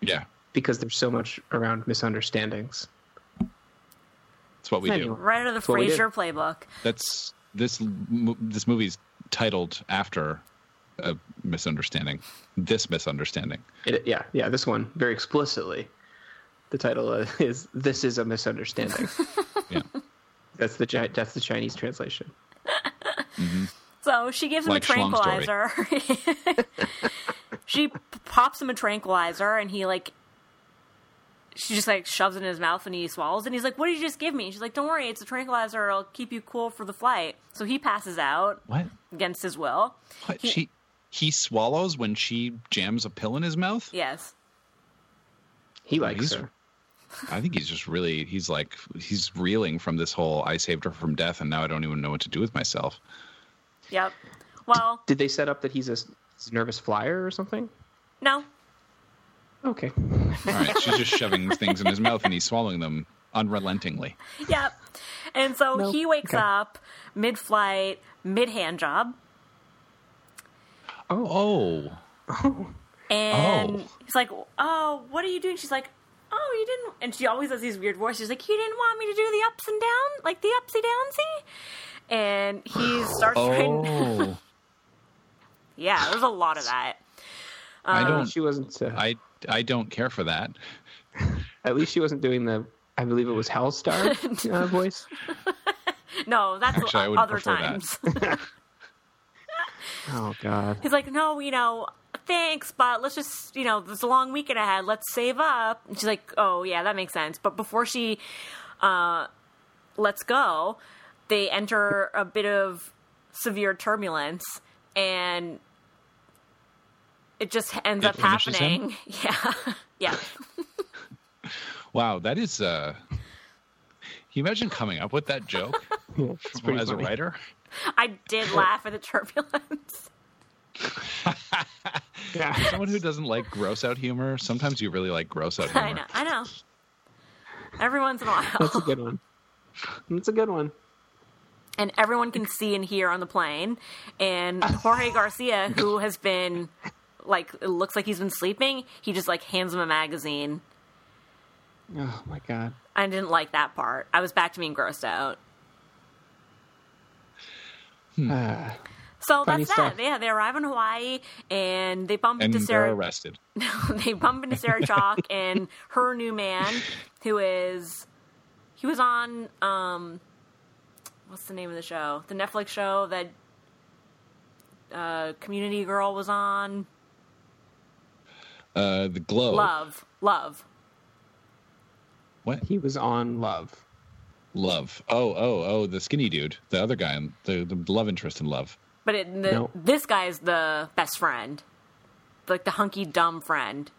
Yeah, because there's so much around misunderstandings. that's what we do. Right out of the That's what. Frasier playbook. That's this mo- this movie's titled after a misunderstanding. This misunderstanding. It, yeah, yeah, this one very explicitly. The title is "This is a misunderstanding." Yeah, that's the that's the Chinese translation. Mm-hmm. So she gives him Like a tranquilizer. she pops him a tranquilizer, and he like. She just like shoves it in his mouth and he swallows. And he's like, "What did you just give me?" She's like, "Don't worry, it's a tranquilizer. It'll keep you cool for the flight." So he passes out what? against his will. What? He- she he swallows when she jams a pill in his mouth. Yes. He likes he's- her. I think he's just really he's like he's reeling from this whole I saved her from death and now I don't even know what to do with myself. Yep. Well, Did they set up that he's a, s- he's a nervous flyer or something? no. Okay. All right, she's just shoving things in his mouth and he's swallowing them unrelentingly. Yep. And so No. he wakes Okay. up mid flight, mid hand job, Oh, oh. oh. and Oh. he's like, Oh, what are you doing? She's like, Oh, you didn't. And she always has these weird voices. She's like, You didn't want me to do the ups and down, like the upsy downsy? And he starts trying. oh, Yeah, there's a lot of that. I Uh, don't. she wasn't. Uh, I I don't care for that. at least she wasn't doing the. I believe it was Hellstar uh, voice. No, that's Actually, I would other times. Oh God. He's like, no, you know, thanks, but let's just, you know, there's a long weekend ahead. Let's save up. And she's like, oh, yeah, that makes sense. But before she uh, lets go, they enter a bit of severe turbulence, and it just ends It up finishes him? happening. Yeah, yeah. Wow, that is. uh Can you imagine coming up with that joke Yeah, it's pretty as a writer? I did laugh at the turbulence. Yeah. Someone who doesn't like gross out humor. Sometimes you really like gross out humor. I know, I know. Every once in a while. That's a good one. That's a good one. and everyone can see and hear on the plane. And Jorge Garcia, who has been like, it looks like he's been sleeping, he just like hands him a magazine. Oh my God. I didn't like that part. I was back to being grossed out. Ah, So Funny that's stuff. that. Yeah, they arrive in Hawaii and they bump And into they're Sarah. arrested. they bump into Sarah Chalke and her new man, who is he was on um, what's the name of the show? The Netflix show that uh, Community Girl was on. Uh, the glow. Love, love. What? he was on Love. Love. Oh, oh, oh, the skinny dude, the other guy, the the love interest in Love. But it, the, No. this guy's the best friend, like the hunky dumb friend.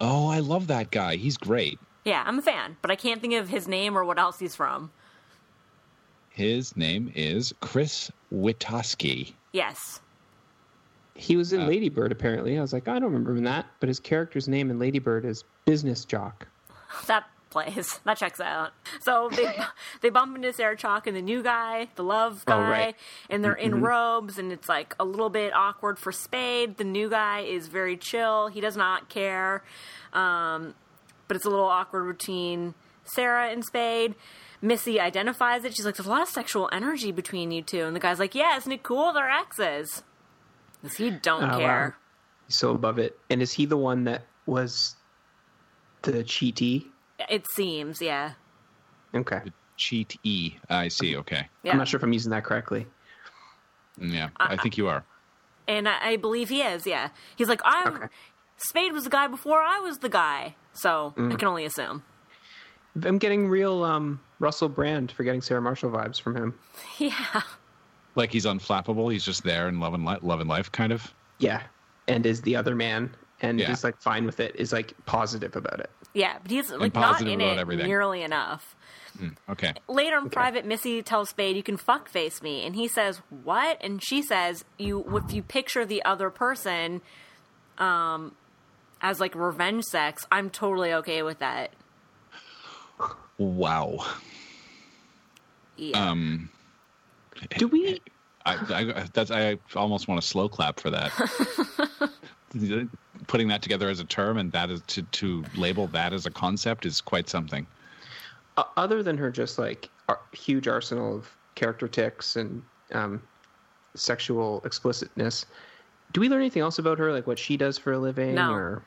Oh, I love that guy. He's great. Yeah, I'm a fan, but I can't think of his name or what else he's from. His name is Chris Witaske. Yes. He was in Uh, Ladybird, apparently. I was like, I don't remember him in that, but his character's name in Ladybird is Business Jock. That plays. That checks out. So they they bump into Sarah Chalke and the new guy, the love guy, Oh, right. and they're in robes, and it's like a little bit awkward for Spade. The new guy is very chill. He does not care, um, but it's a little awkward between Sarah and Spade. Missy identifies it. She's like, "There's a lot of sexual energy between you two. and the guy's like, "Yeah, isn't it cool? They're exes." 'Cause he don't Oh, wow. care. He's so above it. And is he the one that was the cheatee? It seems, yeah, Okay. Cheat E. I see. Okay. yeah. I'm not sure if I'm using that correctly. Yeah, I think you are. And I, I believe he is, yeah. He's like, I'm. Okay. Spade was the guy before I was the guy. So I can only assume. I'm getting real um, Russell Brand Forgetting Sarah Marshall vibes from him. Yeah. Like he's unflappable. He's just there in love and li- love and life, kind of. Yeah. And is the other man and Yeah. is like fine with it, is like positive about it. Yeah, but he's like not in it everything. nearly enough. Okay. Later in private, Missy tells Spade, "You can fuck face me," and he says, "What?" And she says, "You if you picture the other person, um, as like revenge sex, I'm totally okay with that." Wow. Yeah. Um, Do we I, I that's I almost want to slow clap for that. Putting that together as a term and that is to to label that as a concept is quite something. uh, other than her just like ar- huge arsenal of character ticks and um, sexual explicitness, do we learn anything else about her, like what she does for a living? No. Or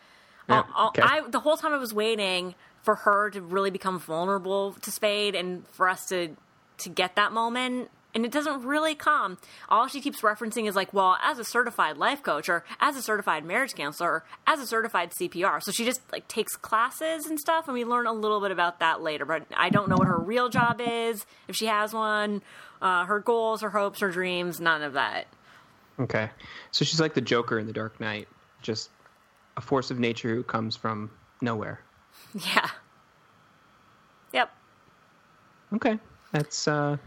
I'll- I'll- okay. I, the whole time I was waiting for her to really become vulnerable to Spade and for us to to get that moment. And it doesn't really come. All she keeps referencing is like, well, as a certified life coach or as a certified marriage counselor or as a certified CPR. So she just like takes classes and stuff and we learn a little bit about that later. But I don't know what her real job is, if she has one, uh, her goals, her hopes, her dreams, none of that. okay, so she's like the Joker in The Dark Knight, just a force of nature who comes from nowhere. Yeah. Yep. Okay, that's uh,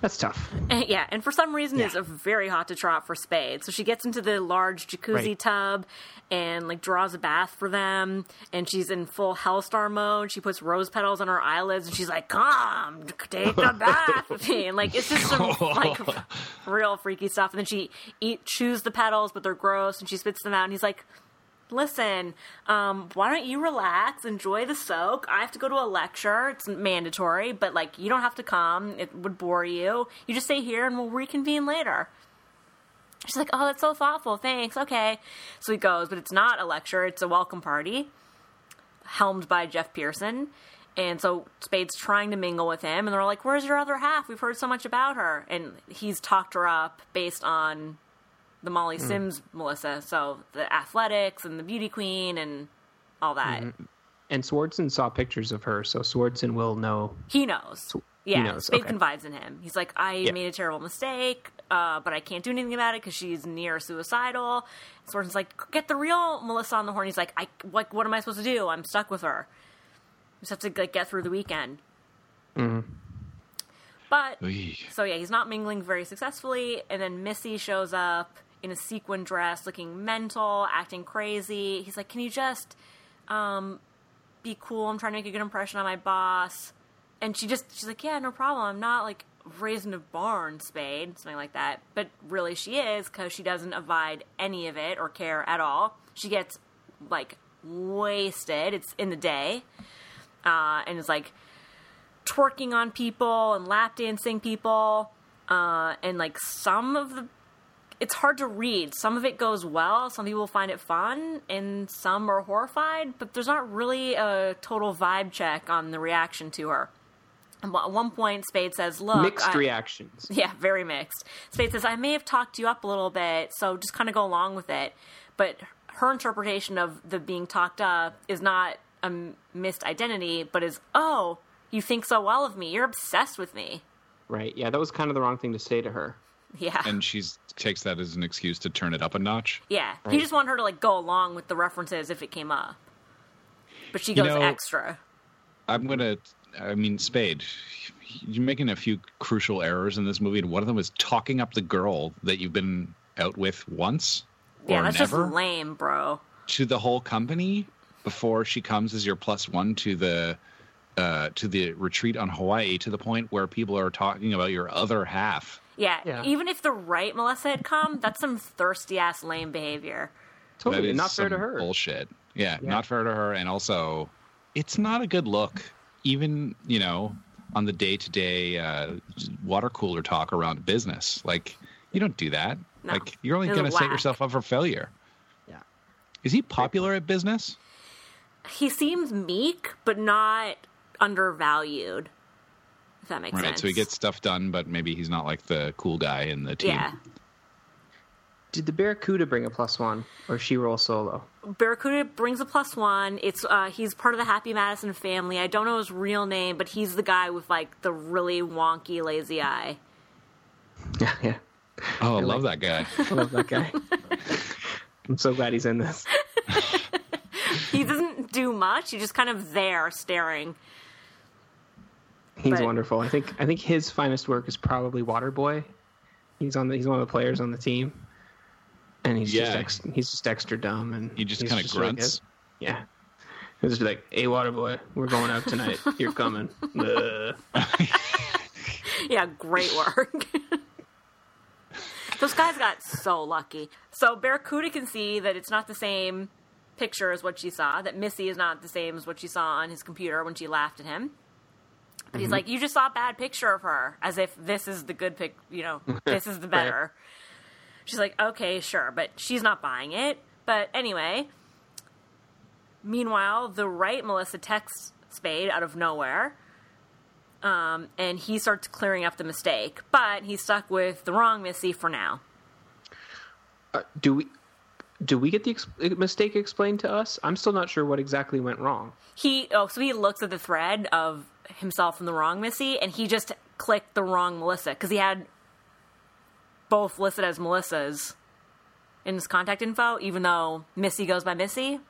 that's tough. And- yeah, and for some reason it's Yeah. a very hot to trot for Spade. So she gets into the large jacuzzi Right. tub and like draws a bath for them, and she's in full Hellstar mode. She puts rose petals on her eyelids, and she's like, "Come, take a bath with me." And like it's just some like real freaky stuff. And then she eat chews the petals, but they're gross, and she spits them out. And he's like. Listen, um, why don't you relax, enjoy the soak? I have to go to a lecture. It's mandatory, but like you don't have to come. It would bore you. You just stay here and we'll reconvene later. She's like, "Oh, that's so thoughtful. Thanks. Okay." So he goes, but it's not a lecture. It's a welcome party, helmed by Geoff Pierson. And so Spade's trying to mingle with him, and they're like, "Where's your other half? We've heard so much about her." And he's talked her up based on the Molly mm. Sims Melissa, so the athletics and the beauty queen and all that. Mm-hmm. And Swardson saw pictures of her, so Swardson will know. He knows. Yeah, knows, Spade okay. confides in him. He's like, I Yeah. made a terrible mistake, uh, but I can't do anything about it because she's near suicidal. Swardson's like, get the real Melissa on the horn. He's like, I like, what am I supposed to do? I'm stuck with her. Just have to like get through the weekend. Mm-hmm. But Oy. so yeah, he's not mingling very successfully, and then Missy shows up in a sequin dress, looking mental, acting crazy. He's like, "Can you just um, be cool? I'm trying to make a good impression on my boss." And she just she's like, "Yeah, no problem. I'm not like raised in a barn, Spade, something like that." But really, she is because she doesn't abide any of it or care at all. She gets like wasted. It's in the day, uh, and is like twerking on people and lap dancing people uh, and like some of the it's hard to read some of it goes well some people find it fun and some are horrified but there's not really a total vibe check on the reaction to her at one point spade says look Mixed I- reactions. yeah, very mixed. Spade says, I may have talked you up a little bit, so just kind of go along with it. But her interpretation of the being talked up is not a m- missed identity, but is, oh, you think so well of me. You're obsessed with me. Right. Yeah, that was kind of the wrong thing to say to her. Yeah. And she takes that as an excuse to turn it up a notch. yeah. He just wanted her to, like, go along with the references if it came up. But she You goes know- extra. I'm gonna I mean, Spade, you're making a few crucial errors in this movie, and one of them is talking up the girl that you've been out with once Yeah, or that's never just lame, bro. to the whole company before she comes as your plus one to the uh, to the retreat on Hawaii. To the point where people are talking about your other half. Yeah, Yeah. even if the right Melissa had come, that's some thirsty ass lame behavior. Totally That is not fair to her. Bullshit. Yeah, Yeah. not fair to her, and also, it's not a good look. Even you know, on the day to day water cooler talk around business, like you don't do that. No. Like you're only going to set yourself up for failure. Yeah. Is he popular at business? He seems meek, but not undervalued. If that makes Right. sense. So he gets stuff done, but maybe he's not like the cool guy in the team. Yeah. Did the Barracuda bring a plus one, or she roll solo? Barracuda brings a plus one. It's uh, he's part of the Happy Madison family. I don't know his real name, but he's the guy with like the really wonky lazy eye. Yeah, yeah. Oh, I love that guy. I love that guy. I'm so glad he's in this. He doesn't do much. He's just kind of there staring. He's But- wonderful. I think I think his finest work is probably Waterboy. He's on the he's one of the players on the team, and he's just ex, he's just extra dumb and He just kind of grunts. good. yeah, he's just like, "Hey, Waterboy, we're going out tonight. You're coming." Yeah, great work. Those guys got so lucky. So Barracuda can see that it's not the same picture as what she saw, that Missy is not the same as what she saw on his computer when she laughed at him. But he's like, You just saw a bad picture of her, as if this is the good pic, you know, this is the better. She's like, Okay, sure, but she's not buying it. But anyway, meanwhile, the right Melissa texts Spade out of nowhere um, and he starts clearing up the mistake, but he's stuck with the wrong Missy for now. Uh, do we do we get the ex- mistake explained to us? I'm still not sure what exactly went wrong. He oh, so he looks at the thread of himself and the wrong Missy, and he just clicked the wrong Melissa because he had both listed as Melissa's in his contact info, even though Missy goes by Missy.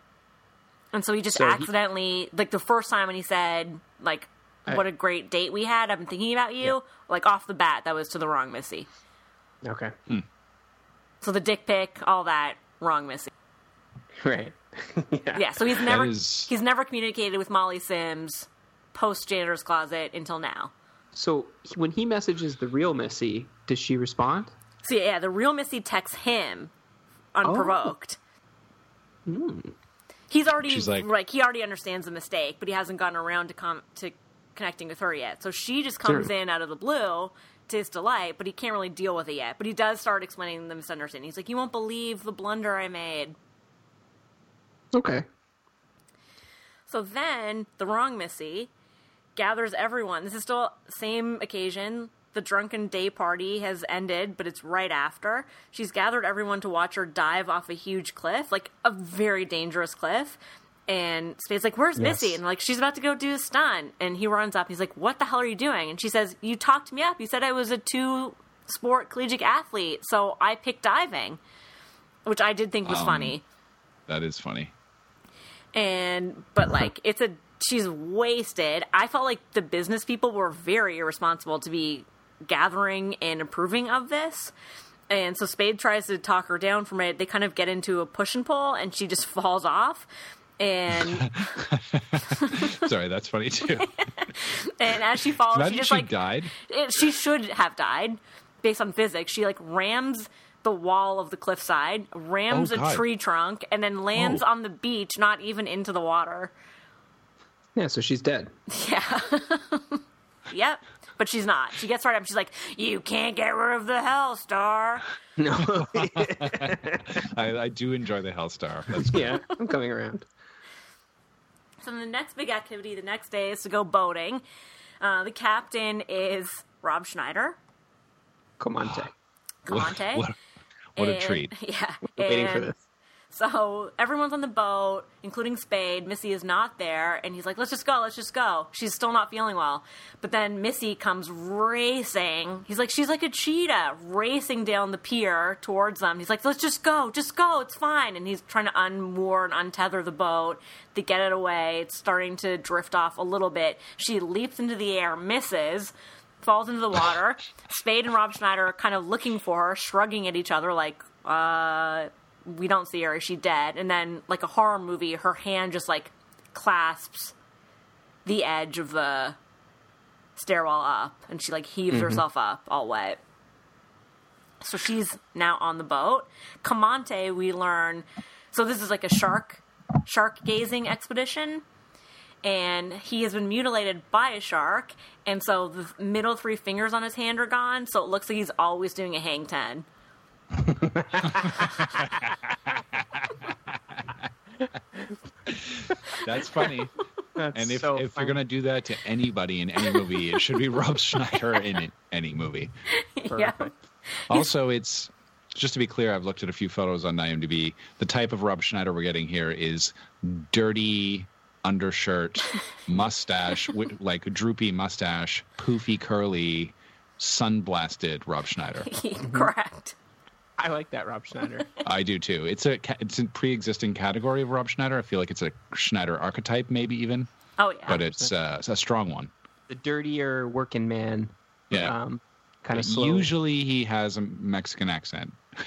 And so he just So he- accidentally, like the first time when he said, like, I- what a great date we had, I've been thinking about you, like off the bat, that was to the wrong Missy. Okay, hmm. So the dick pic, all that, wrong Missy. right. yeah. Yeah, so he's never is- he's never communicated with Molly Sims post janitor's closet until now. So when he messages the real Missy, does she respond? So yeah, the real Missy texts him unprovoked. Oh. Hmm. He's already She's like, like- he already understands the mistake, but he hasn't gotten around to com- to connecting with her yet. So she just comes Sure. in out of the blue to his delight, but he can't really deal with it yet. But he does start explaining the misunderstanding. He's like, "You won't believe the blunder I made." Okay. So then the wrong Missy gathers everyone. This is still same occasion. The drunken day party has ended, but it's right after. She's gathered everyone to watch her dive off a huge cliff, like a very dangerous cliff. And Spade's like, Where's Yes. Missy? And like, she's about to go do a stunt. And he runs up. He's like, What the hell are you doing? And she says, You talked me up. You said I was a two sport collegiate athlete. So I picked diving, which I did think was Um, funny That is funny. and but like it's a she's wasted. I felt like the business people were very irresponsible to be gathering and approving of this. And so spade tries to talk her down from it. They kind of get into a push and pull and she just falls off. And Sorry, that's funny too. and as she falls Imagine she just she like died. it, she should have died based on physics. She like rams the wall of the cliffside rams Oh, a tree trunk and then lands Oh. on the beach not even into the water Yeah, so she's dead. Yeah. yep. But she's not. She gets right up. She's like, "You can't get rid of the Hell Star." No. I, I do enjoy the Hellstar. That's good. yeah, I'm coming around. So the next big activity the next day is to go boating. Uh, the captain is Rob Schneider. Comante. Comante. What, what a treat. Yeah. Waiting for this. So everyone's on the boat, including Spade. Missy is not there, and he's like, "Let's just go, let's just go." She's still not feeling well, but then Missy comes racing. He's like, "She's like a cheetah, racing down the pier towards them." He's like, "Let's just go, just go, it's fine." And he's trying to unmoor and untether the boat to get it away. It's starting to drift off a little bit. She leaps into the air, misses falls into the water. Spade and Rob Schneider are kind of looking for her, shrugging at each other like, uh, we don't see her. Is she dead? And then, like a horror movie, her hand just like clasps the edge of the stairwell up, and she like heaves mm-hmm. herself up, all wet. So she's now on the boat. Comante, we learn. So this is like a shark, shark gazing expedition, and he has been mutilated by a shark, and so the middle three fingers on his hand are gone. So it looks like he's always doing a hang ten. That's funny. That's And if, so if funny. you're going to do that to anybody in any movie, it should be Rob Schneider in any movie. yeah. Also, it's just to be clear, I've looked at a few photos on IMDb. The type of Rob Schneider we're getting here is dirty undershirt, mustache, wi- like droopy mustache, poofy curly, sun-blasted Rob Schneider. Correct. I like that Rob Schneider. I do too. It's a it's a pre-existing category of Rob Schneider. I feel like it's a Schneider archetype, maybe even, Oh yeah. but it's, uh, it's a strong one. the dirtier working man. Yeah. Um, kind of slow. Usually he has a Mexican accent.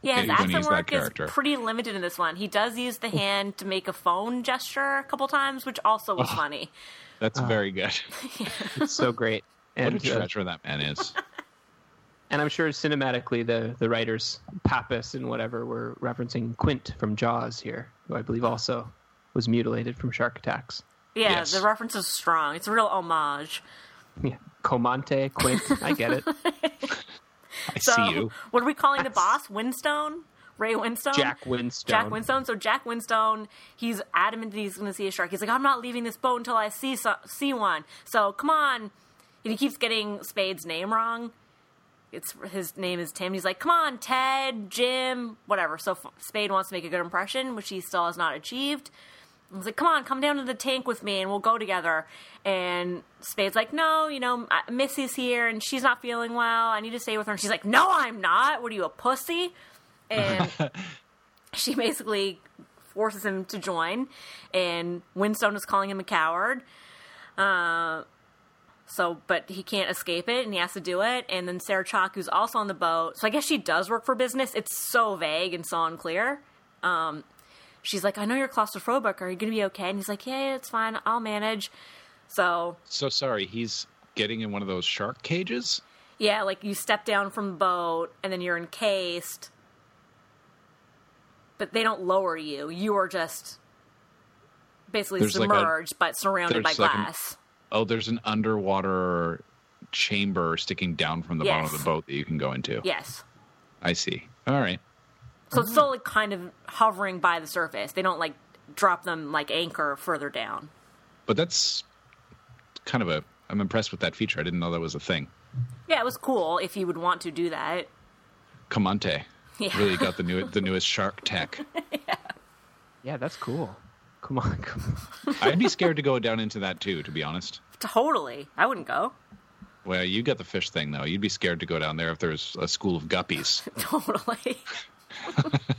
Yeah, his when accent work is character. pretty limited in this one. He does use the hand to make a phone gesture a couple times, which also was funny. That's very good. It's so great. what And, a uh, treasure that man is. And I'm sure cinematically the the writers Pappas and whatever were referencing Quint from Jaws here, who I believe also was mutilated from shark attacks. Yeah, Yes. the reference is strong. It's a real homage. Yeah, Comante, Quint, I get it. I So, see you. what are we calling the boss? Winstone? Ray Winstone? Jack Winstone. Jack Winstone. So Jack Winstone, he's adamant that he's going to see a shark. He's like, I'm not leaving this boat until I see so- see one. So come on. And he keeps getting Spade's name wrong. It's his name is Tim. He's like, come on, Ted, Jim, whatever. So F- Spade wants to make a good impression, which he still has not achieved. He's like, come on, come down to the tank with me and we'll go together. And Spade's like, no, you know, Missy's here and she's not feeling well. I need to stay with her. And she's like, no, I'm not. What are you, a pussy? And she basically forces him to join. And Winstone is calling him a coward. Uh, so, but he can't escape it and he has to do it. And then Sarah Chalke, who's also on the boat. So I guess she does work for business. It's so vague and so unclear. Um, she's like, I know you're claustrophobic. Are you going to be okay? And he's like, Yeah, yeah, it's fine. I'll manage. So, So sorry, he's getting in one of those shark cages. yeah, like you step down from the boat and then you're encased. But they don't lower you. You are just basically There's like a- submerged, but surrounded by like an- glass. Oh, there's an underwater chamber sticking down from the bottom of the boat that you can go into. yes. I see. All right. So it's still like kind of hovering by the surface. They don't like drop them like anchor further down. But that's kind of a. I'm impressed with that feature. I didn't know that was a thing. Yeah, it was cool if you would want to do that. Comante Yeah. really got the new the newest shark tech. yeah. Yeah, that's cool. Come on, come on. I'd be scared to go down into that too, to be honest. Totally. I wouldn't go. Well, you got the fish thing though. You'd be scared to go down there if there's a school of guppies. Totally.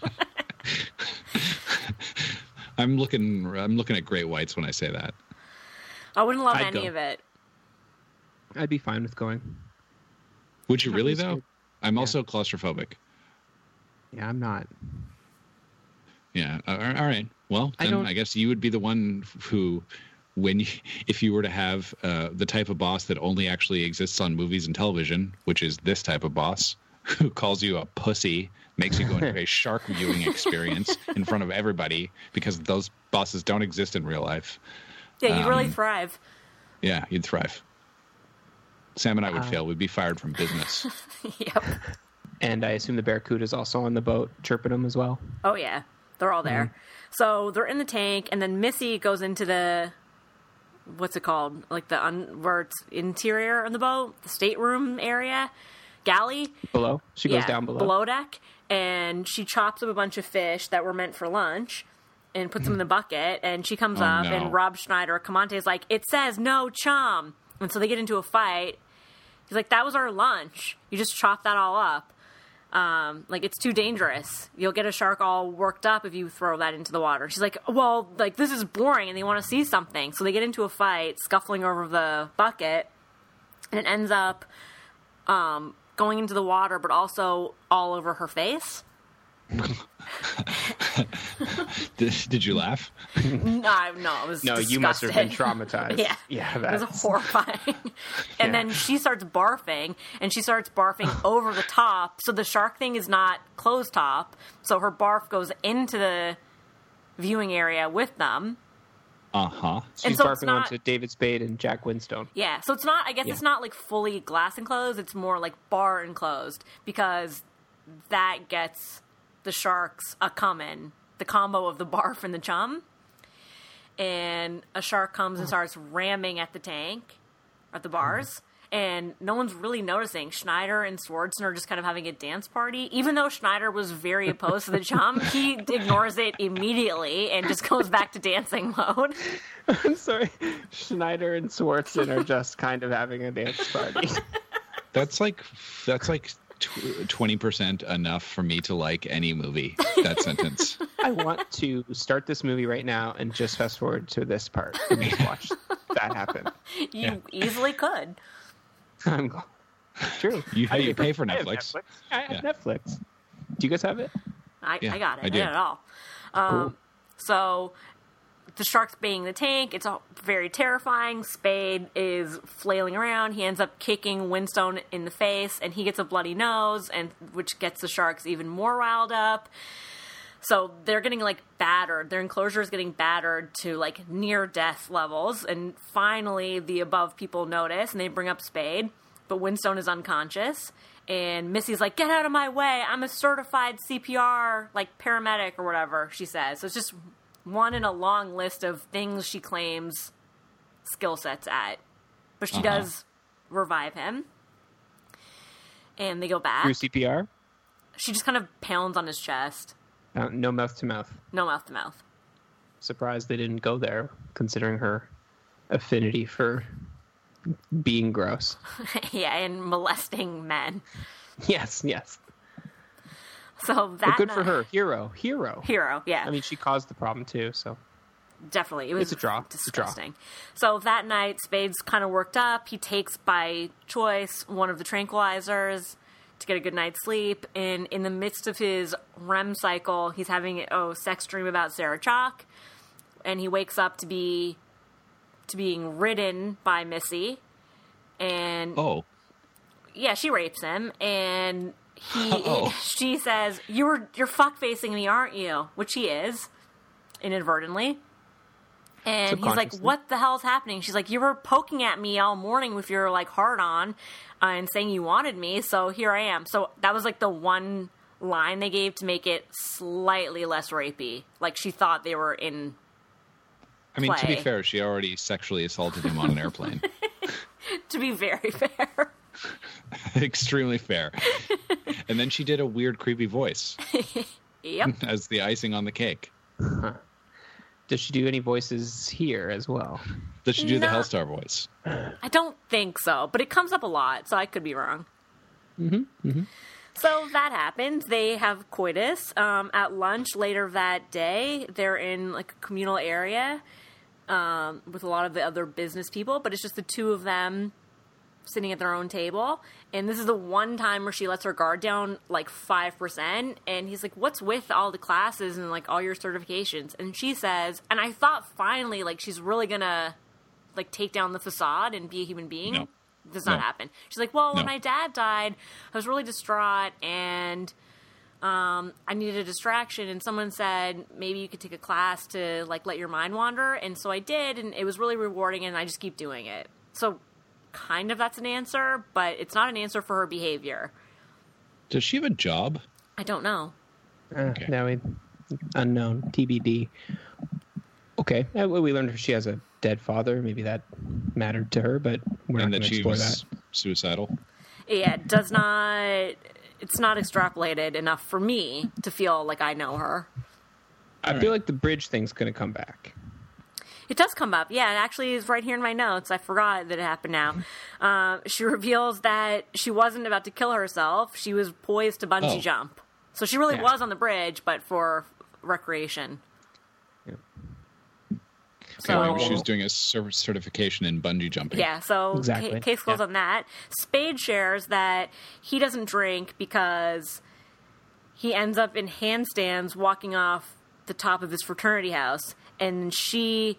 I'm looking. I'm looking at great whites when I say that. I wouldn't love I'd any go. of it. I'd be fine with going. Would you really though? good. I'm also claustrophobic. Yeah, I'm not. Yeah. All right. Well, I then don't- I, guess you would be the one who, when you, if you were to have uh, the type of boss that only actually exists on movies and television, which is this type of boss, who calls you a pussy, makes you go into a shark viewing experience in front of everybody because those bosses don't exist in real life. Yeah, you'd really Um, thrive. Yeah, you'd thrive. Sam and I would Uh, fail. We'd be fired from business. yep. And I assume the barracuda is also on the boat, chirping them as well. Oh yeah, they're all Mm-hmm. there. So they're in the tank, and then Missy goes into the what's it called? Like the un, where it's interior of the boat, the stateroom area, galley. Below, she goes down below. Below deck, and she chops up a bunch of fish that were meant for lunch. And puts them in the bucket, and she comes Oh, up, no. and Rob Schneider, Comante is like, "It says no chum," and so they get into a fight. He's like, "That was our lunch. You just chopped that all up." Um, like it's too dangerous. You'll get a shark all worked up if you throw that into the water. She's like, well, like this is boring, and they want to see something, so they get into a fight, scuffling over the bucket, and it ends up um, going into the water, but also all over her face. Did, did you laugh? No, no, it was No, you must have been traumatized. Yeah, yeah, it was horrifying. and Yeah. then she starts barfing, and she starts barfing over the top. So the shark thing is not closed top. So her barf goes into the viewing area with them. Uh huh. she's and so it's barfing not- onto David Spade and Jack Winstone. Yeah, so it's not. I guess Yeah. it's not like fully glass enclosed. It's more like bar enclosed because that gets the sharks a coming. The combo of the barf and the chum, and a shark comes and starts ramming at the tank, at the bars. And no one's really noticing. Schneider and Swardson are just kind of having a dance party. Even though Schneider was very opposed to the chum, he ignores it immediately and just goes back to dancing mode. I'm sorry, Schneider and Swardson are just kind of having a dance party. That's like that's like twenty percent enough for me to like any movie. That sentence. I want to start this movie right now and just fast forward to this part and just watch that happen. You easily could. I'm go- true. You- I you pay for I have Netflix. I have Yeah. Netflix. Do you guys have it? I, Yeah, I got it. I I, do. got it all. Um, So the shark's banging the tank. It's all very terrifying. Spade is flailing around. He ends up kicking Winstone in the face, and he gets a bloody nose, and which gets the sharks even more riled up. So they're getting like battered. Their enclosure is getting battered to like near death levels. And finally, the above people notice and they bring up Spade, but Winstone is unconscious. And Missy's like, "Get out of my way! I'm a certified CPR like paramedic or whatever." She says. So it's just one in a long list of things she claims skill sets at. But she Uh-huh. does revive him, and they go back. Through CPR? She just kind of pounds on his chest, Uh, no mouth to mouth. no mouth to mouth. Surprised they didn't go there, considering her affinity for being gross. yeah, and molesting men. Yes, yes. So that But good for her. Hero. Hero. Hero, yeah, I mean, she caused the problem too, so. definitely. It was it's a draw. It's a draw. disgusting. So that night, Spade's kind of worked up. He takes by choice one of the tranquilizers to get a good night's sleep. And in the midst of his REM cycle, he's having a sex dream about Sarah Chalke, and he wakes up to be to being ridden by Missy, and Oh, yeah, she rapes him, and he she says, "You were you're fuck facing me, aren't you?" Which he is, inadvertently. And he's like, "What the hell's happening?" She's like, "You were poking at me all morning with your like hard on, uh, and saying you wanted me, so here I am." So that was like the one line they gave to make it slightly less rapey. Like she thought they were in. I mean, to be fair, she already sexually assaulted him on an airplane. To be very fair, Extremely fair. And then she did a weird, creepy voice yep. as the icing on the cake. Does she do any voices here as well? Does she do the Hellstar voice? I don't think so, but it comes up a lot, so I could be wrong. Mm-hmm. So that happens. They have coitus um, at lunch later that day. They're in like a communal area um, with a lot of the other business people, but it's just the two of them sitting at their own table. And this is the one time where she lets her guard down like 5%. And he's like, What's with all the classes and like all your certifications? And she says, And I thought finally, like, she's really gonna like take down the facade and be a human being. No. Does not No. happen. She's like, Well, when No. my dad died, I was really distraught and um, I needed a distraction, and someone said maybe you could take a class to like let your mind wander, and so I did, and it was really rewarding, and I just keep doing it. So, kind of that's an answer, but it's not an answer for her behavior. Does she have a job? I don't know. Uh, Okay. Now we unknown TBD. Okay, uh, well, we learned she has a dead father. Maybe that mattered to her, but we're and not going to explore that. suicidal? yeah, it does not. It's not extrapolated enough for me to feel like I know her. I feel like the bridge thing's going to come back. It does come up. Yeah, it actually is right here in my notes. I forgot that it happened now. Uh, she reveals that she wasn't about to kill herself. She was poised to bungee Oh. jump. So she really Yeah. was on the bridge, but for recreation. Yeah. So, Okay, she was doing a certification in bungee jumping. yeah, so Exactly. case closed Yeah. on that. Spade shares that he doesn't drink because he ends up in handstands walking off the top of his fraternity house, and she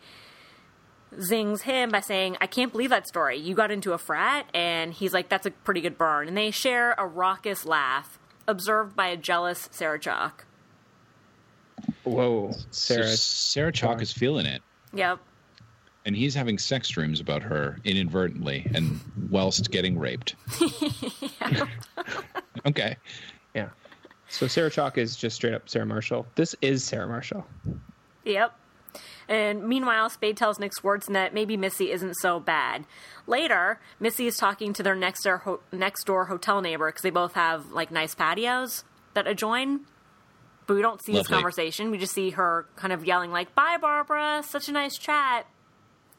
zings him by saying, I can't believe that story. You got into a frat? And he's like, That's a pretty good burn. And they share a raucous laugh, observed by a jealous Sarah Chalke. Whoa, So Sarah. Sarah Chalke is feeling it, Yep. and he's having sex dreams about her inadvertently, and whilst getting raped. okay. Yeah. So Sarah Chalke is just straight up Sarah Marshall. This is Sarah Marshall. Yep. And meanwhile, Spade tells Nick Swardson that maybe Missy isn't so bad. Later, Missy is talking to their next door, ho- next door hotel neighbor because they both have like nice patios that adjoin. But we don't see this conversation. We just see her kind of yelling like, "Bye, Barbara. Such a nice chat."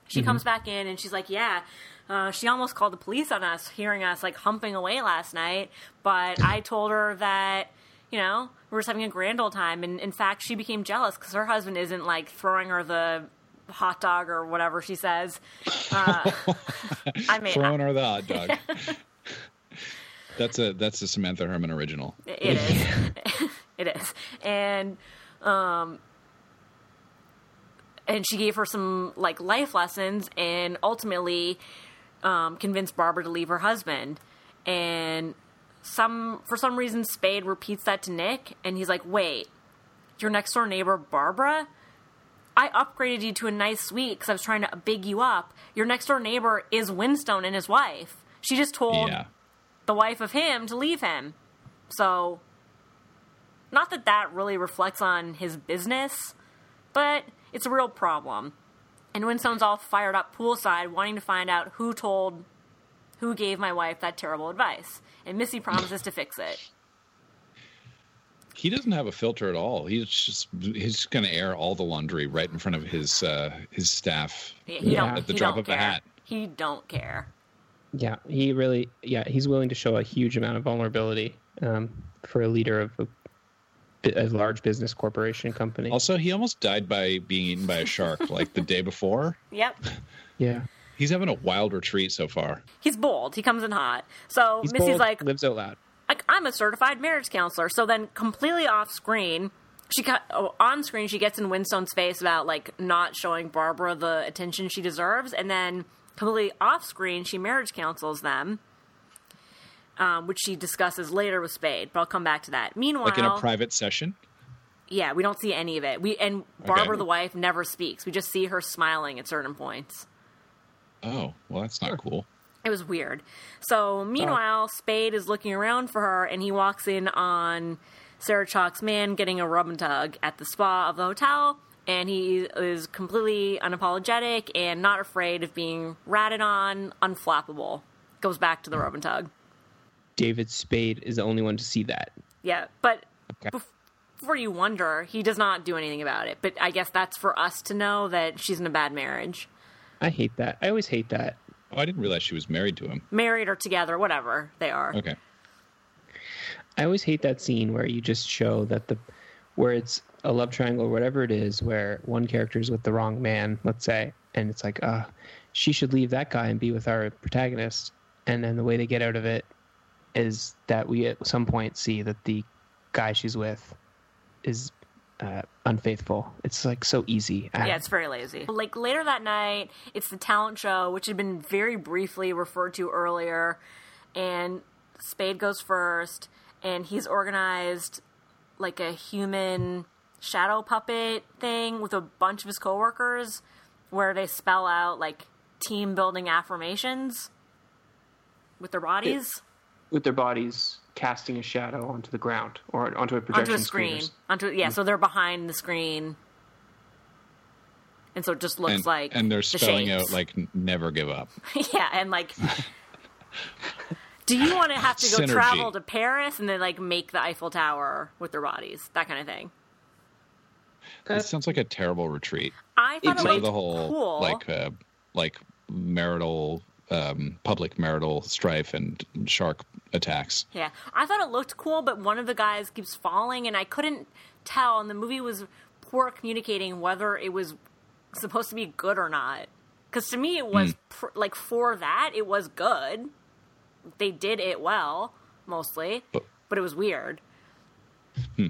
She comes back in and she's like, "Yeah." Uh, she almost called the police on us, hearing us like humping away last night. But I told her that, you know, we're just having a grand old time. And in fact, she became jealous because her husband isn't like throwing her the hot dog or whatever she says. Uh, I mean, Throwing her the hot dog. that's a that's a Samantha Herman original. It is. it is. And um and she gave her some like life lessons and ultimately um convinced Barbara to leave her husband. And some for some reason Spade repeats that to Nick and he's like, "Wait, your next door neighbor Barbara? I upgraded you to a nice suite because I was trying to big you up. Your next door neighbor is Winstone and his wife. She just told Yeah. the wife of him to leave him. So, not that that really reflects on his business, but it's a real problem. And Winstone's all fired up poolside, wanting to find out who told, who gave my wife that terrible advice. And Missy promises to fix it. He doesn't have a filter at all. He's just he's just going to air all the laundry right in front of his uh, his staff He, he Yeah. don't, at the he drop don't of care. a hat. He don't care. Yeah, he really. Yeah, he's willing to show a huge amount of vulnerability um, for a leader of a, a large business corporation company. Also, he almost died by being eaten by a shark like the day before. Yep. yeah, He's having a wild retreat so far. He's bold. He comes in hot. So he's Missy's bold, like, lives out loud. like I'm a certified marriage counselor. So then, completely off screen, she got oh, on screen. She gets in Winstone's face about like not showing Barbara the attention she deserves, and then completely off screen, she marriage counsels them, um, which she discusses later with Spade. But I'll come back to that. Meanwhile, Like in a private session. yeah, we don't see any of it. We and Barbara, Okay. the wife, never speaks. We just see her smiling at certain points. Oh, well, that's not cool. It was weird. So, meanwhile, uh. Spade is looking around for her, and he walks in on Sarah Chalke's man getting a rub and tug at the spa of the hotel, and he is completely unapologetic and not afraid of being ratted on, unflappable. Goes back to the rub and tug. David Spade is the only one to see that. Yeah, but Okay. bef- before you wonder, he does not do anything about it. But I guess that's for us to know that she's in a bad marriage. I hate that. I always hate that. Oh, I didn't realize she was married to him. Married or together, whatever they are. Okay. I always hate that scene where you just show that the where it's a love triangle or whatever it is where one character is with the wrong man, let's say, and it's like, uh, she should leave that guy and be with our protagonist. And then the way they get out of it is that we at some point see that the guy she's with is uh, unfaithful. It's like so easy. Ah, Yeah, it's very lazy. Like later that night, it's the talent show, which had been very briefly referred to earlier, and Spade goes first, and he's organized like a human shadow puppet thing with a bunch of his coworkers, where they spell out like team building affirmations with their bodies with their bodies casting a shadow onto the ground or onto a projection onto a screen. screeners. Onto yeah, so they're behind the screen. And so it just looks And, like and they're the spelling shapes. out like never give up. yeah, and like Do you want to have to go Synergy. travel to Paris and then like make the Eiffel Tower with their bodies, that kind of thing? It sounds like a terrible retreat. I thought It's it like looked the whole cool. like uh, like marital um, public marital strife and shark attacks. Yeah, I thought it looked cool, but one of the guys keeps falling, and I couldn't tell. And the movie was poor communicating whether it was supposed to be good or not. Because to me, it was hmm. pr- like for that, it was good. They did it well, mostly, But- but it was weird. Hmm.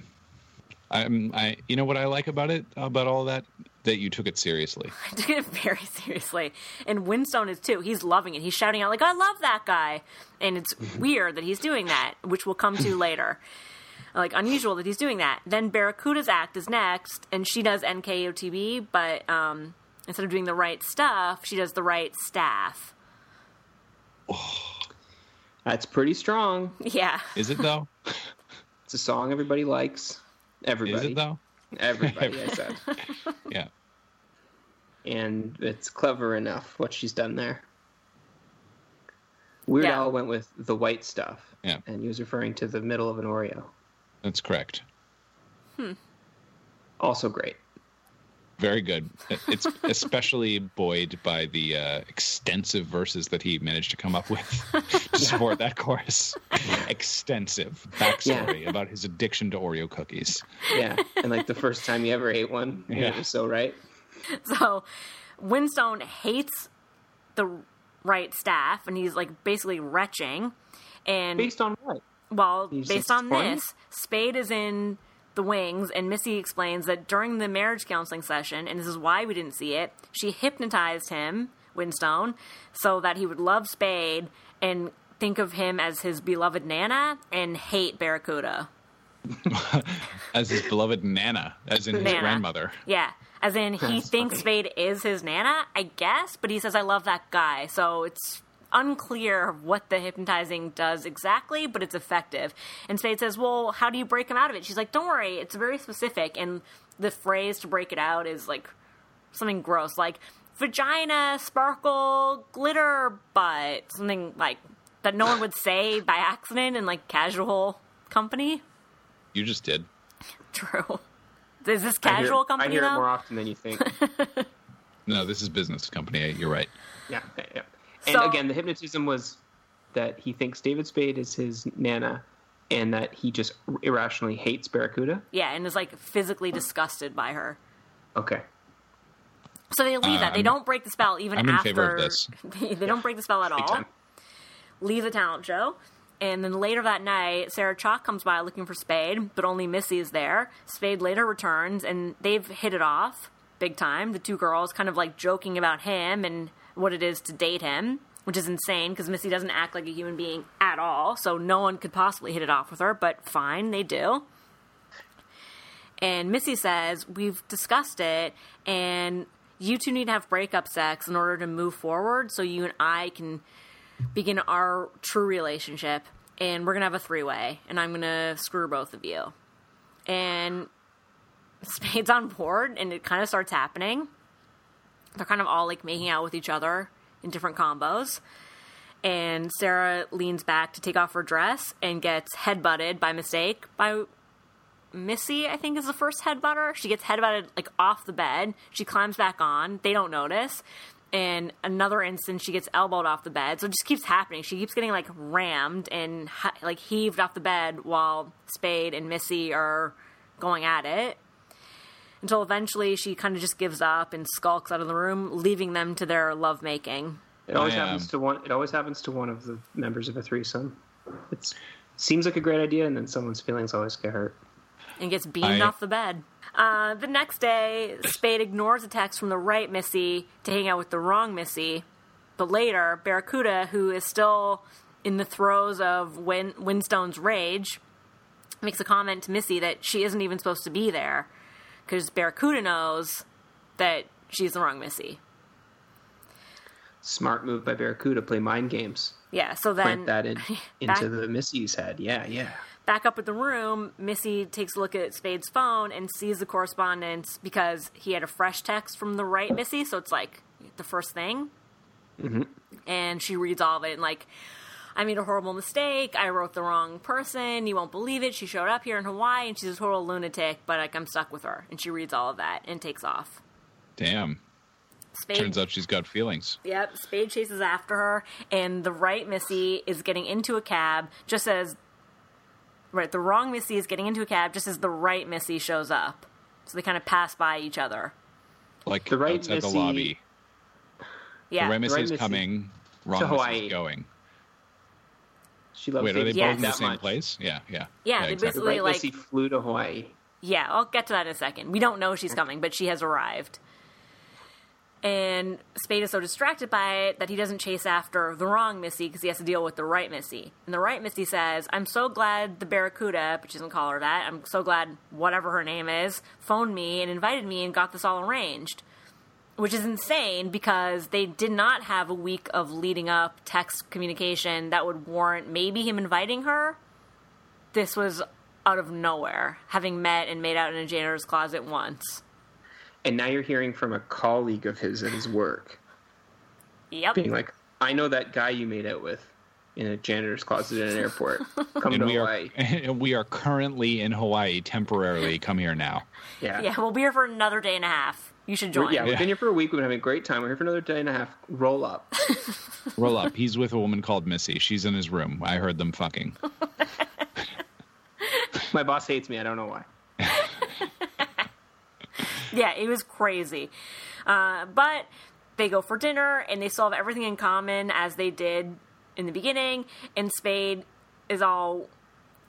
I'm I you know what I like about it about all that that you took it seriously. I took it very seriously. And Winstone is too. He's loving it. He's shouting out like, "I love that guy," and it's weird that he's doing that, which we'll come to later. Like unusual that he's doing that. Then Barracuda's act is next, and she does NKOTB, but um, instead of doing the right stuff, she does the right staff. That's pretty strong. Yeah, Is it though? It's a song everybody likes. Everybody. Is it though? Everybody, I said. Yeah. and it's clever enough what she's done there. Weird Yeah. Al went with the white stuff, Yeah. and he was referring to the middle of an Oreo. That's correct. Hmm. Also great. Very good. It's especially buoyed by the uh, extensive verses that he managed to come up with to support that chorus. Extensive backstory about his addiction to Oreo cookies. Yeah, and like the first time he ever ate one, Yeah. it was so right. so Winstone hates the right staff, and he's like basically retching. And Based on what? Well, based on disappointed? this, Spade is in the wings, and Missy explains that during the marriage counseling session, and this is why we didn't see it, she hypnotized him, Winstone, so that he would love Spade and think of him as his beloved Nana and hate Barracuda. As his beloved Nana, as in his Nana. grandmother. Yeah. As in, he That's thinks funny. Spade is his Nana, I guess, but he says, I love that guy. So it's unclear what the hypnotizing does exactly, but it's effective. And Spade says, Well, how do you break him out of it? She's like, Don't worry, it's very specific. And the phrase to break it out is like something gross, like vagina, sparkle, glitter, butt. Something like that no one would say by accident in like casual company. You just did. True. Is this I hear- casual company I hear though? it more often than you think. No, this is business company. You're right. yeah, yeah, yeah. And So- again, the hypnotism was that he thinks David Spade is his Nana, and that he just irrationally hates Barracuda. Yeah, and is like physically disgusted by her. Okay. So they leave that. They Um, don't break the spell even I'm in after. favor of this. They, they don't break the spell at Big all. time. Leave the talent show. And then later that night, Sarah Chalke comes by looking for Spade, but only Missy is there. Spade later returns, and they've hit it off big time. The two girls kind of like joking about him and what it is to date him, which is insane because Missy doesn't act like a human being at all, so no one could possibly hit it off with her, but fine, they do. And Missy says, We've discussed it, and you two need to have breakup sex in order to move forward so you and I can begin our true relationship. And we're going to have a three way, and I'm going to screw both of you. And Spade's on board, and it kind of starts happening. They're kind of all like making out with each other in different combos. And Sarah leans back to take off her dress and gets headbutted by mistake by Missy, I think, is the first headbutter. She gets headbutted like off the bed. She climbs back on. They don't notice. And another instance, she gets elbowed off the bed. So it just keeps happening. She keeps getting like rammed and like heaved off the bed while Spade and Missy are going at it. Until eventually she kind of just gives up and skulks out of the room, leaving them to their lovemaking. It always I, happens to one. It always happens to one of the members of a threesome. It seems like a great idea, and then someone's feelings always get hurt. and gets beamed I- off the bed. Uh, the next day, Spade ignores a text from the right Missy to hang out with the wrong Missy. But later, Barracuda, who is still in the throes of Win- Winstone's rage, makes a comment to Missy that she isn't even supposed to be there because Barracuda knows that she's the wrong Missy. Smart move by Barracuda. Play mind games. Yeah, so then Plant that in, back- into the Missy's head. Yeah, yeah. back up at the room, Missy takes a look at Spade's phone and sees the correspondence because he had a fresh text from the right Missy, so it's like the first thing. Mm-hmm. And she reads all of it and like, I made a horrible mistake. I wrote the wrong person. You won't believe it. She showed up here in Hawaii and she's a total lunatic, but like I'm stuck with her. And she reads all of that and takes off. Damn. Spade, Turns out she's got feelings. Yep, Spade chases after her, and the right Missy is getting into a cab just as. Right, the wrong Missy is getting into a cab just as the right Missy shows up. So they kind of pass by each other. Like The right outside the Missy- lobby. Yeah. The right Missy right is Missy coming. Wrong to Missy Hawaii. is going. She loves Wait, are they David Yes. both in the same much. place? Yeah, yeah. Yeah, they The basically- right like- Missy flew to Hawaii. Yeah, I'll get to that in a second. We don't know she's coming, but she has arrived. And Spade is so distracted by it that he doesn't chase after the wrong Missy because he has to deal with the right Missy. And the right Missy says, I'm so glad the Barracuda, but she doesn't call her that, I'm so glad whatever her name is, phoned me and invited me and got this all arranged. Which is insane because they did not have a week of leading up text communication that would warrant maybe him inviting her. This was out of nowhere, having met and made out in a janitor's closet once. And now you're hearing from a colleague of his at his work Yep. being like, I know that guy you made out with in a janitor's closet in an airport. Come And to we are Hawaii. we are currently in Hawaii temporarily. Come here now. Yeah. Yeah, we'll be here for another day and a half. You should We're- join. yeah, we've been here for a week. We've been having a great time. We're here for another day and a half. Roll up. Roll up. He's with a woman called Missy. She's in his room. I heard them fucking. My boss hates me. I don't know why. Yeah, it was crazy. Uh, but they go for dinner and they still have everything in common as they did in the beginning. And Spade is all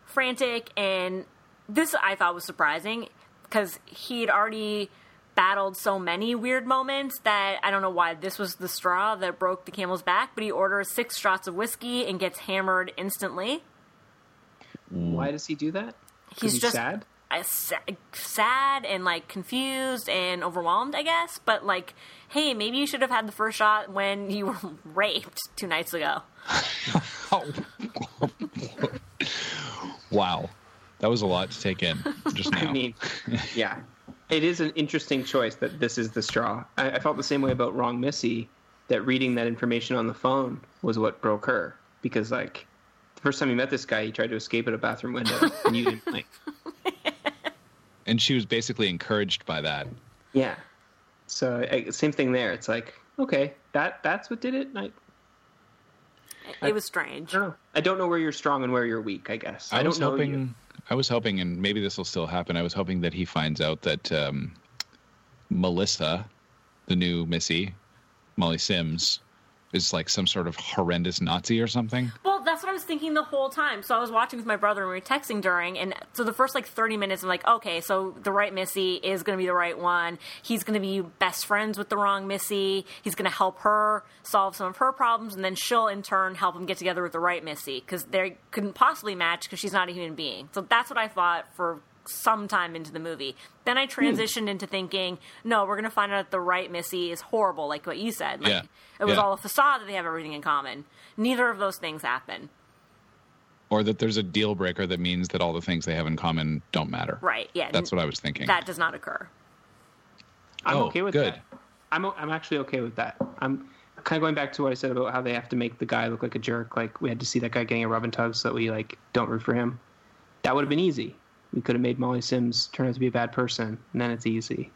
frantic. And this I thought was surprising because he'd already battled so many weird moments that I don't know why this was the straw that broke the camel's back. But he orders six shots of whiskey and gets hammered instantly. Why does he do that? He's just sad. uh, sad and like confused and overwhelmed, I guess. But like, hey, maybe you should have had the first shot when you were raped two nights ago. wow, that was a lot to take in just now. I mean, yeah, it is an interesting choice that this is the straw. I, I felt the same way about Wrong Missy. That reading that information on the phone was what broke her because, like, the first time you met this guy, he tried to escape at a bathroom window, and you didn't like. and she was basically encouraged by that. Yeah. So I, same thing there. It's like, okay, that that's what did it. I, It was strange. I don't know. I don't know where you're strong and where you're weak. I guess I, I, don't know hoping. you. I was hoping, and maybe this will still happen. I was hoping that he finds out that um, Melissa, the new Missy, Molly Sims, is like some sort of horrendous Nazi or something. Well, that's what I was thinking the whole time. So I was watching with my brother and we were texting during, and so the first like 30 minutes, I'm like, okay, so the right Missy is going to be the right one. He's going to be best friends with the wrong Missy. He's going to help her solve some of her problems, and then she'll in turn help him get together with the right Missy because they couldn't possibly match because she's not a human being. So that's what I thought for some time into the movie. Then I hmm. transitioned into thinking, no, we're going to find out that the right Missy is horrible, like what you said. Like, Yeah. It was Yeah. all a facade that they have everything in common. Neither of those things happen. Or that there's a deal breaker that means that all the things they have in common don't matter. Right. Yeah. That's what I was thinking. That does not occur. I'm Oh, okay with good. that. I'm o- I'm actually okay with that. I'm kind of going back to what I said about how they have to make the guy look like a jerk. Like we had to see that guy getting a rub and tug so that we like don't root for him. That would have been easy. We could have made Molly Sims turn out to be a bad person, and then it's easy.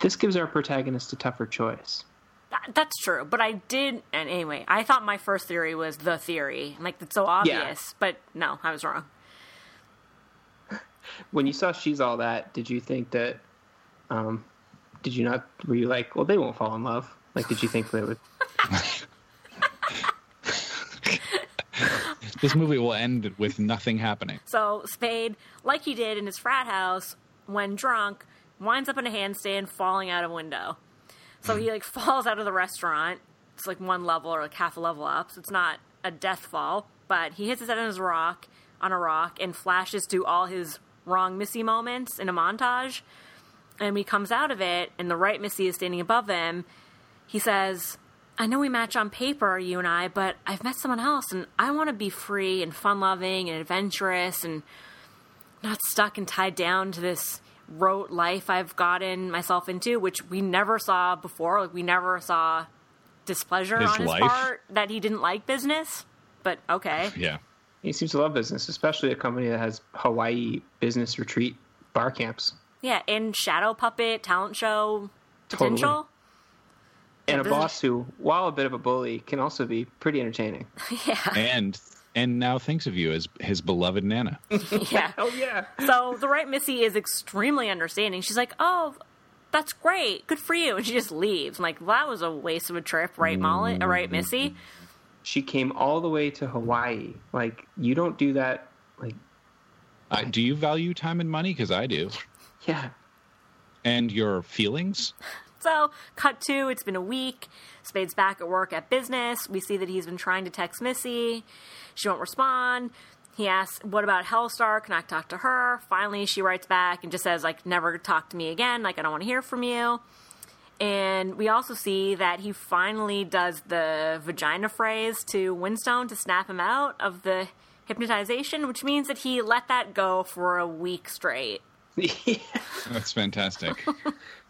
This gives our protagonist a tougher choice. That's true. But I did. And anyway, I thought my first theory was the theory. Like, it's so obvious. But no, I was wrong. When you saw she's all that, did you think that? Um, did you not? Were you like, well, they won't fall in love? Like, did you think they would? This movie will end with nothing happening. So Spade, like he did in his frat house, when drunk, winds up in a handstand, falling out of a window. So he like falls out of the restaurant. It's like one level or like half a level up. So it's not a death fall, but he hits his head on his rock on a rock and flashes to all his wrong Missy moments in a montage. And he comes out of it, and the right Missy is standing above him, he says, I know we match on paper, you and I, but I've met someone else, and I want to be free and fun loving and adventurous and not stuck and tied down to this rote life I've gotten myself into, which we never saw before. Like, we never saw displeasure His on his life? part that he didn't like business. but okay. Yeah. He seems to love business, especially a company that has Hawaii business retreat bar camps. Yeah, and shadow puppet talent show Totally. Potential. And a boss who, while a bit of a bully, can also be pretty entertaining. yeah, And and now thinks of you as his beloved Nana. yeah. Oh yeah. So the right Missy is extremely understanding. She's like, "Oh, that's great, good for you," and she just leaves. I'm like, well, that was a waste of a trip, right, Molly? Uh, right, Missy? She came all the way to Hawaii. Like you don't do that. Like Uh, do you value time and money? Because I do. yeah. And your feelings? So, cut to, it's been a week. Spade's back at work at business. We see that he's been trying to text Missy. She won't respond. He asks, What about Hellstar? Can I talk to her? Finally, she writes back and just says, like, never talk to me again. Like, I don't want to hear from you. And we also see that he finally does the vagina phrase to Winstone to snap him out of the hypnotization, which means that he let that go for a week straight. That's fantastic.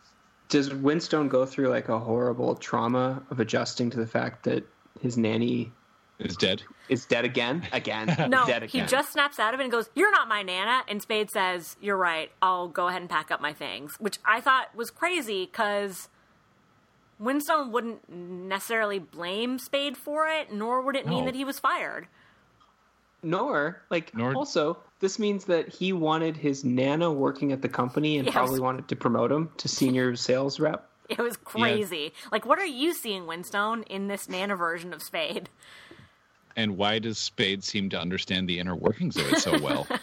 Does Winstone go through like a horrible trauma of adjusting to the fact that his nanny Is dead. is dead again? Again. No, dead he just snaps out of it and goes, You're not my Nana. And Spade says, You're right. I'll go ahead and pack up my things. Which I thought was crazy because Winstone wouldn't necessarily blame Spade for it, nor would it mean No. that he was fired. Nor like Nor- also this means that he wanted his nana working at the company and Yes. probably wanted to promote him to senior sales rep. It was crazy. Like, what are you seeing, Winstone, in this Nana version of Spade? And why does Spade seem to understand the inner workings of it so well?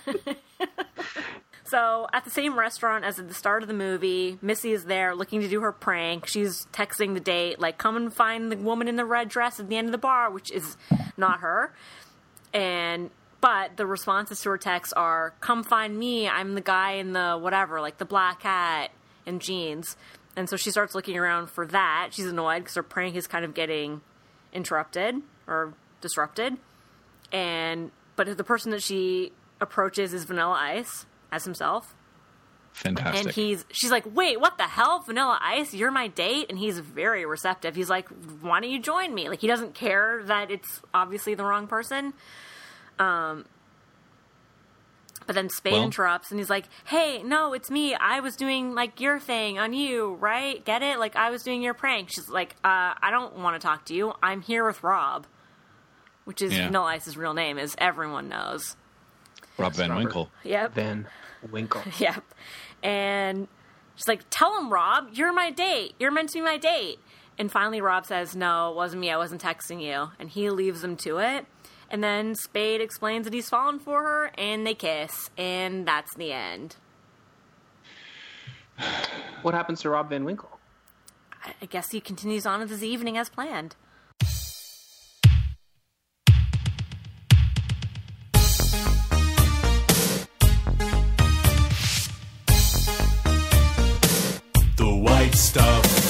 So, at the same restaurant as at the start of the movie, Missy is there looking to do her prank. She's texting the date, like, come and find the woman in the red dress at the end of the bar, which is not her. And, but the responses to her texts are, come find me, I'm the guy in the whatever, like the black hat and jeans. And so she starts looking around for that. She's annoyed because her prank is kind of getting interrupted or disrupted. And, but the person that she approaches is Vanilla Ice as himself. Fantastic. And he's she's like, "Wait, what the hell? Vanilla Ice, you're my date?" And he's very receptive. He's like, "Why don't you join me?" Like he doesn't care that it's obviously the wrong person. Um but then Spade Well- interrupts and he's like, "Hey, no, it's me. I was doing like your thing on you, right? Get it? Like I was doing your prank." She's like, uh, "I don't want to talk to you. I'm here with Rob." Which is Yeah. Vanilla Ice's real name, as everyone knows. Rob Van Robert. Winkle. Yep. Van Winkle. Yep. And she's like, Tell him, Rob, you're my date. You're meant to be my date. And finally, Rob says, No, it wasn't me. I wasn't texting you. And he leaves them to it. And then Spade explains that he's fallen for her, and they kiss. And that's the end. What happens to Rob Van Winkle? I- I guess he continues on with his evening as planned. The white stuff.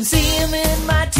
Can see 'em in my teeth,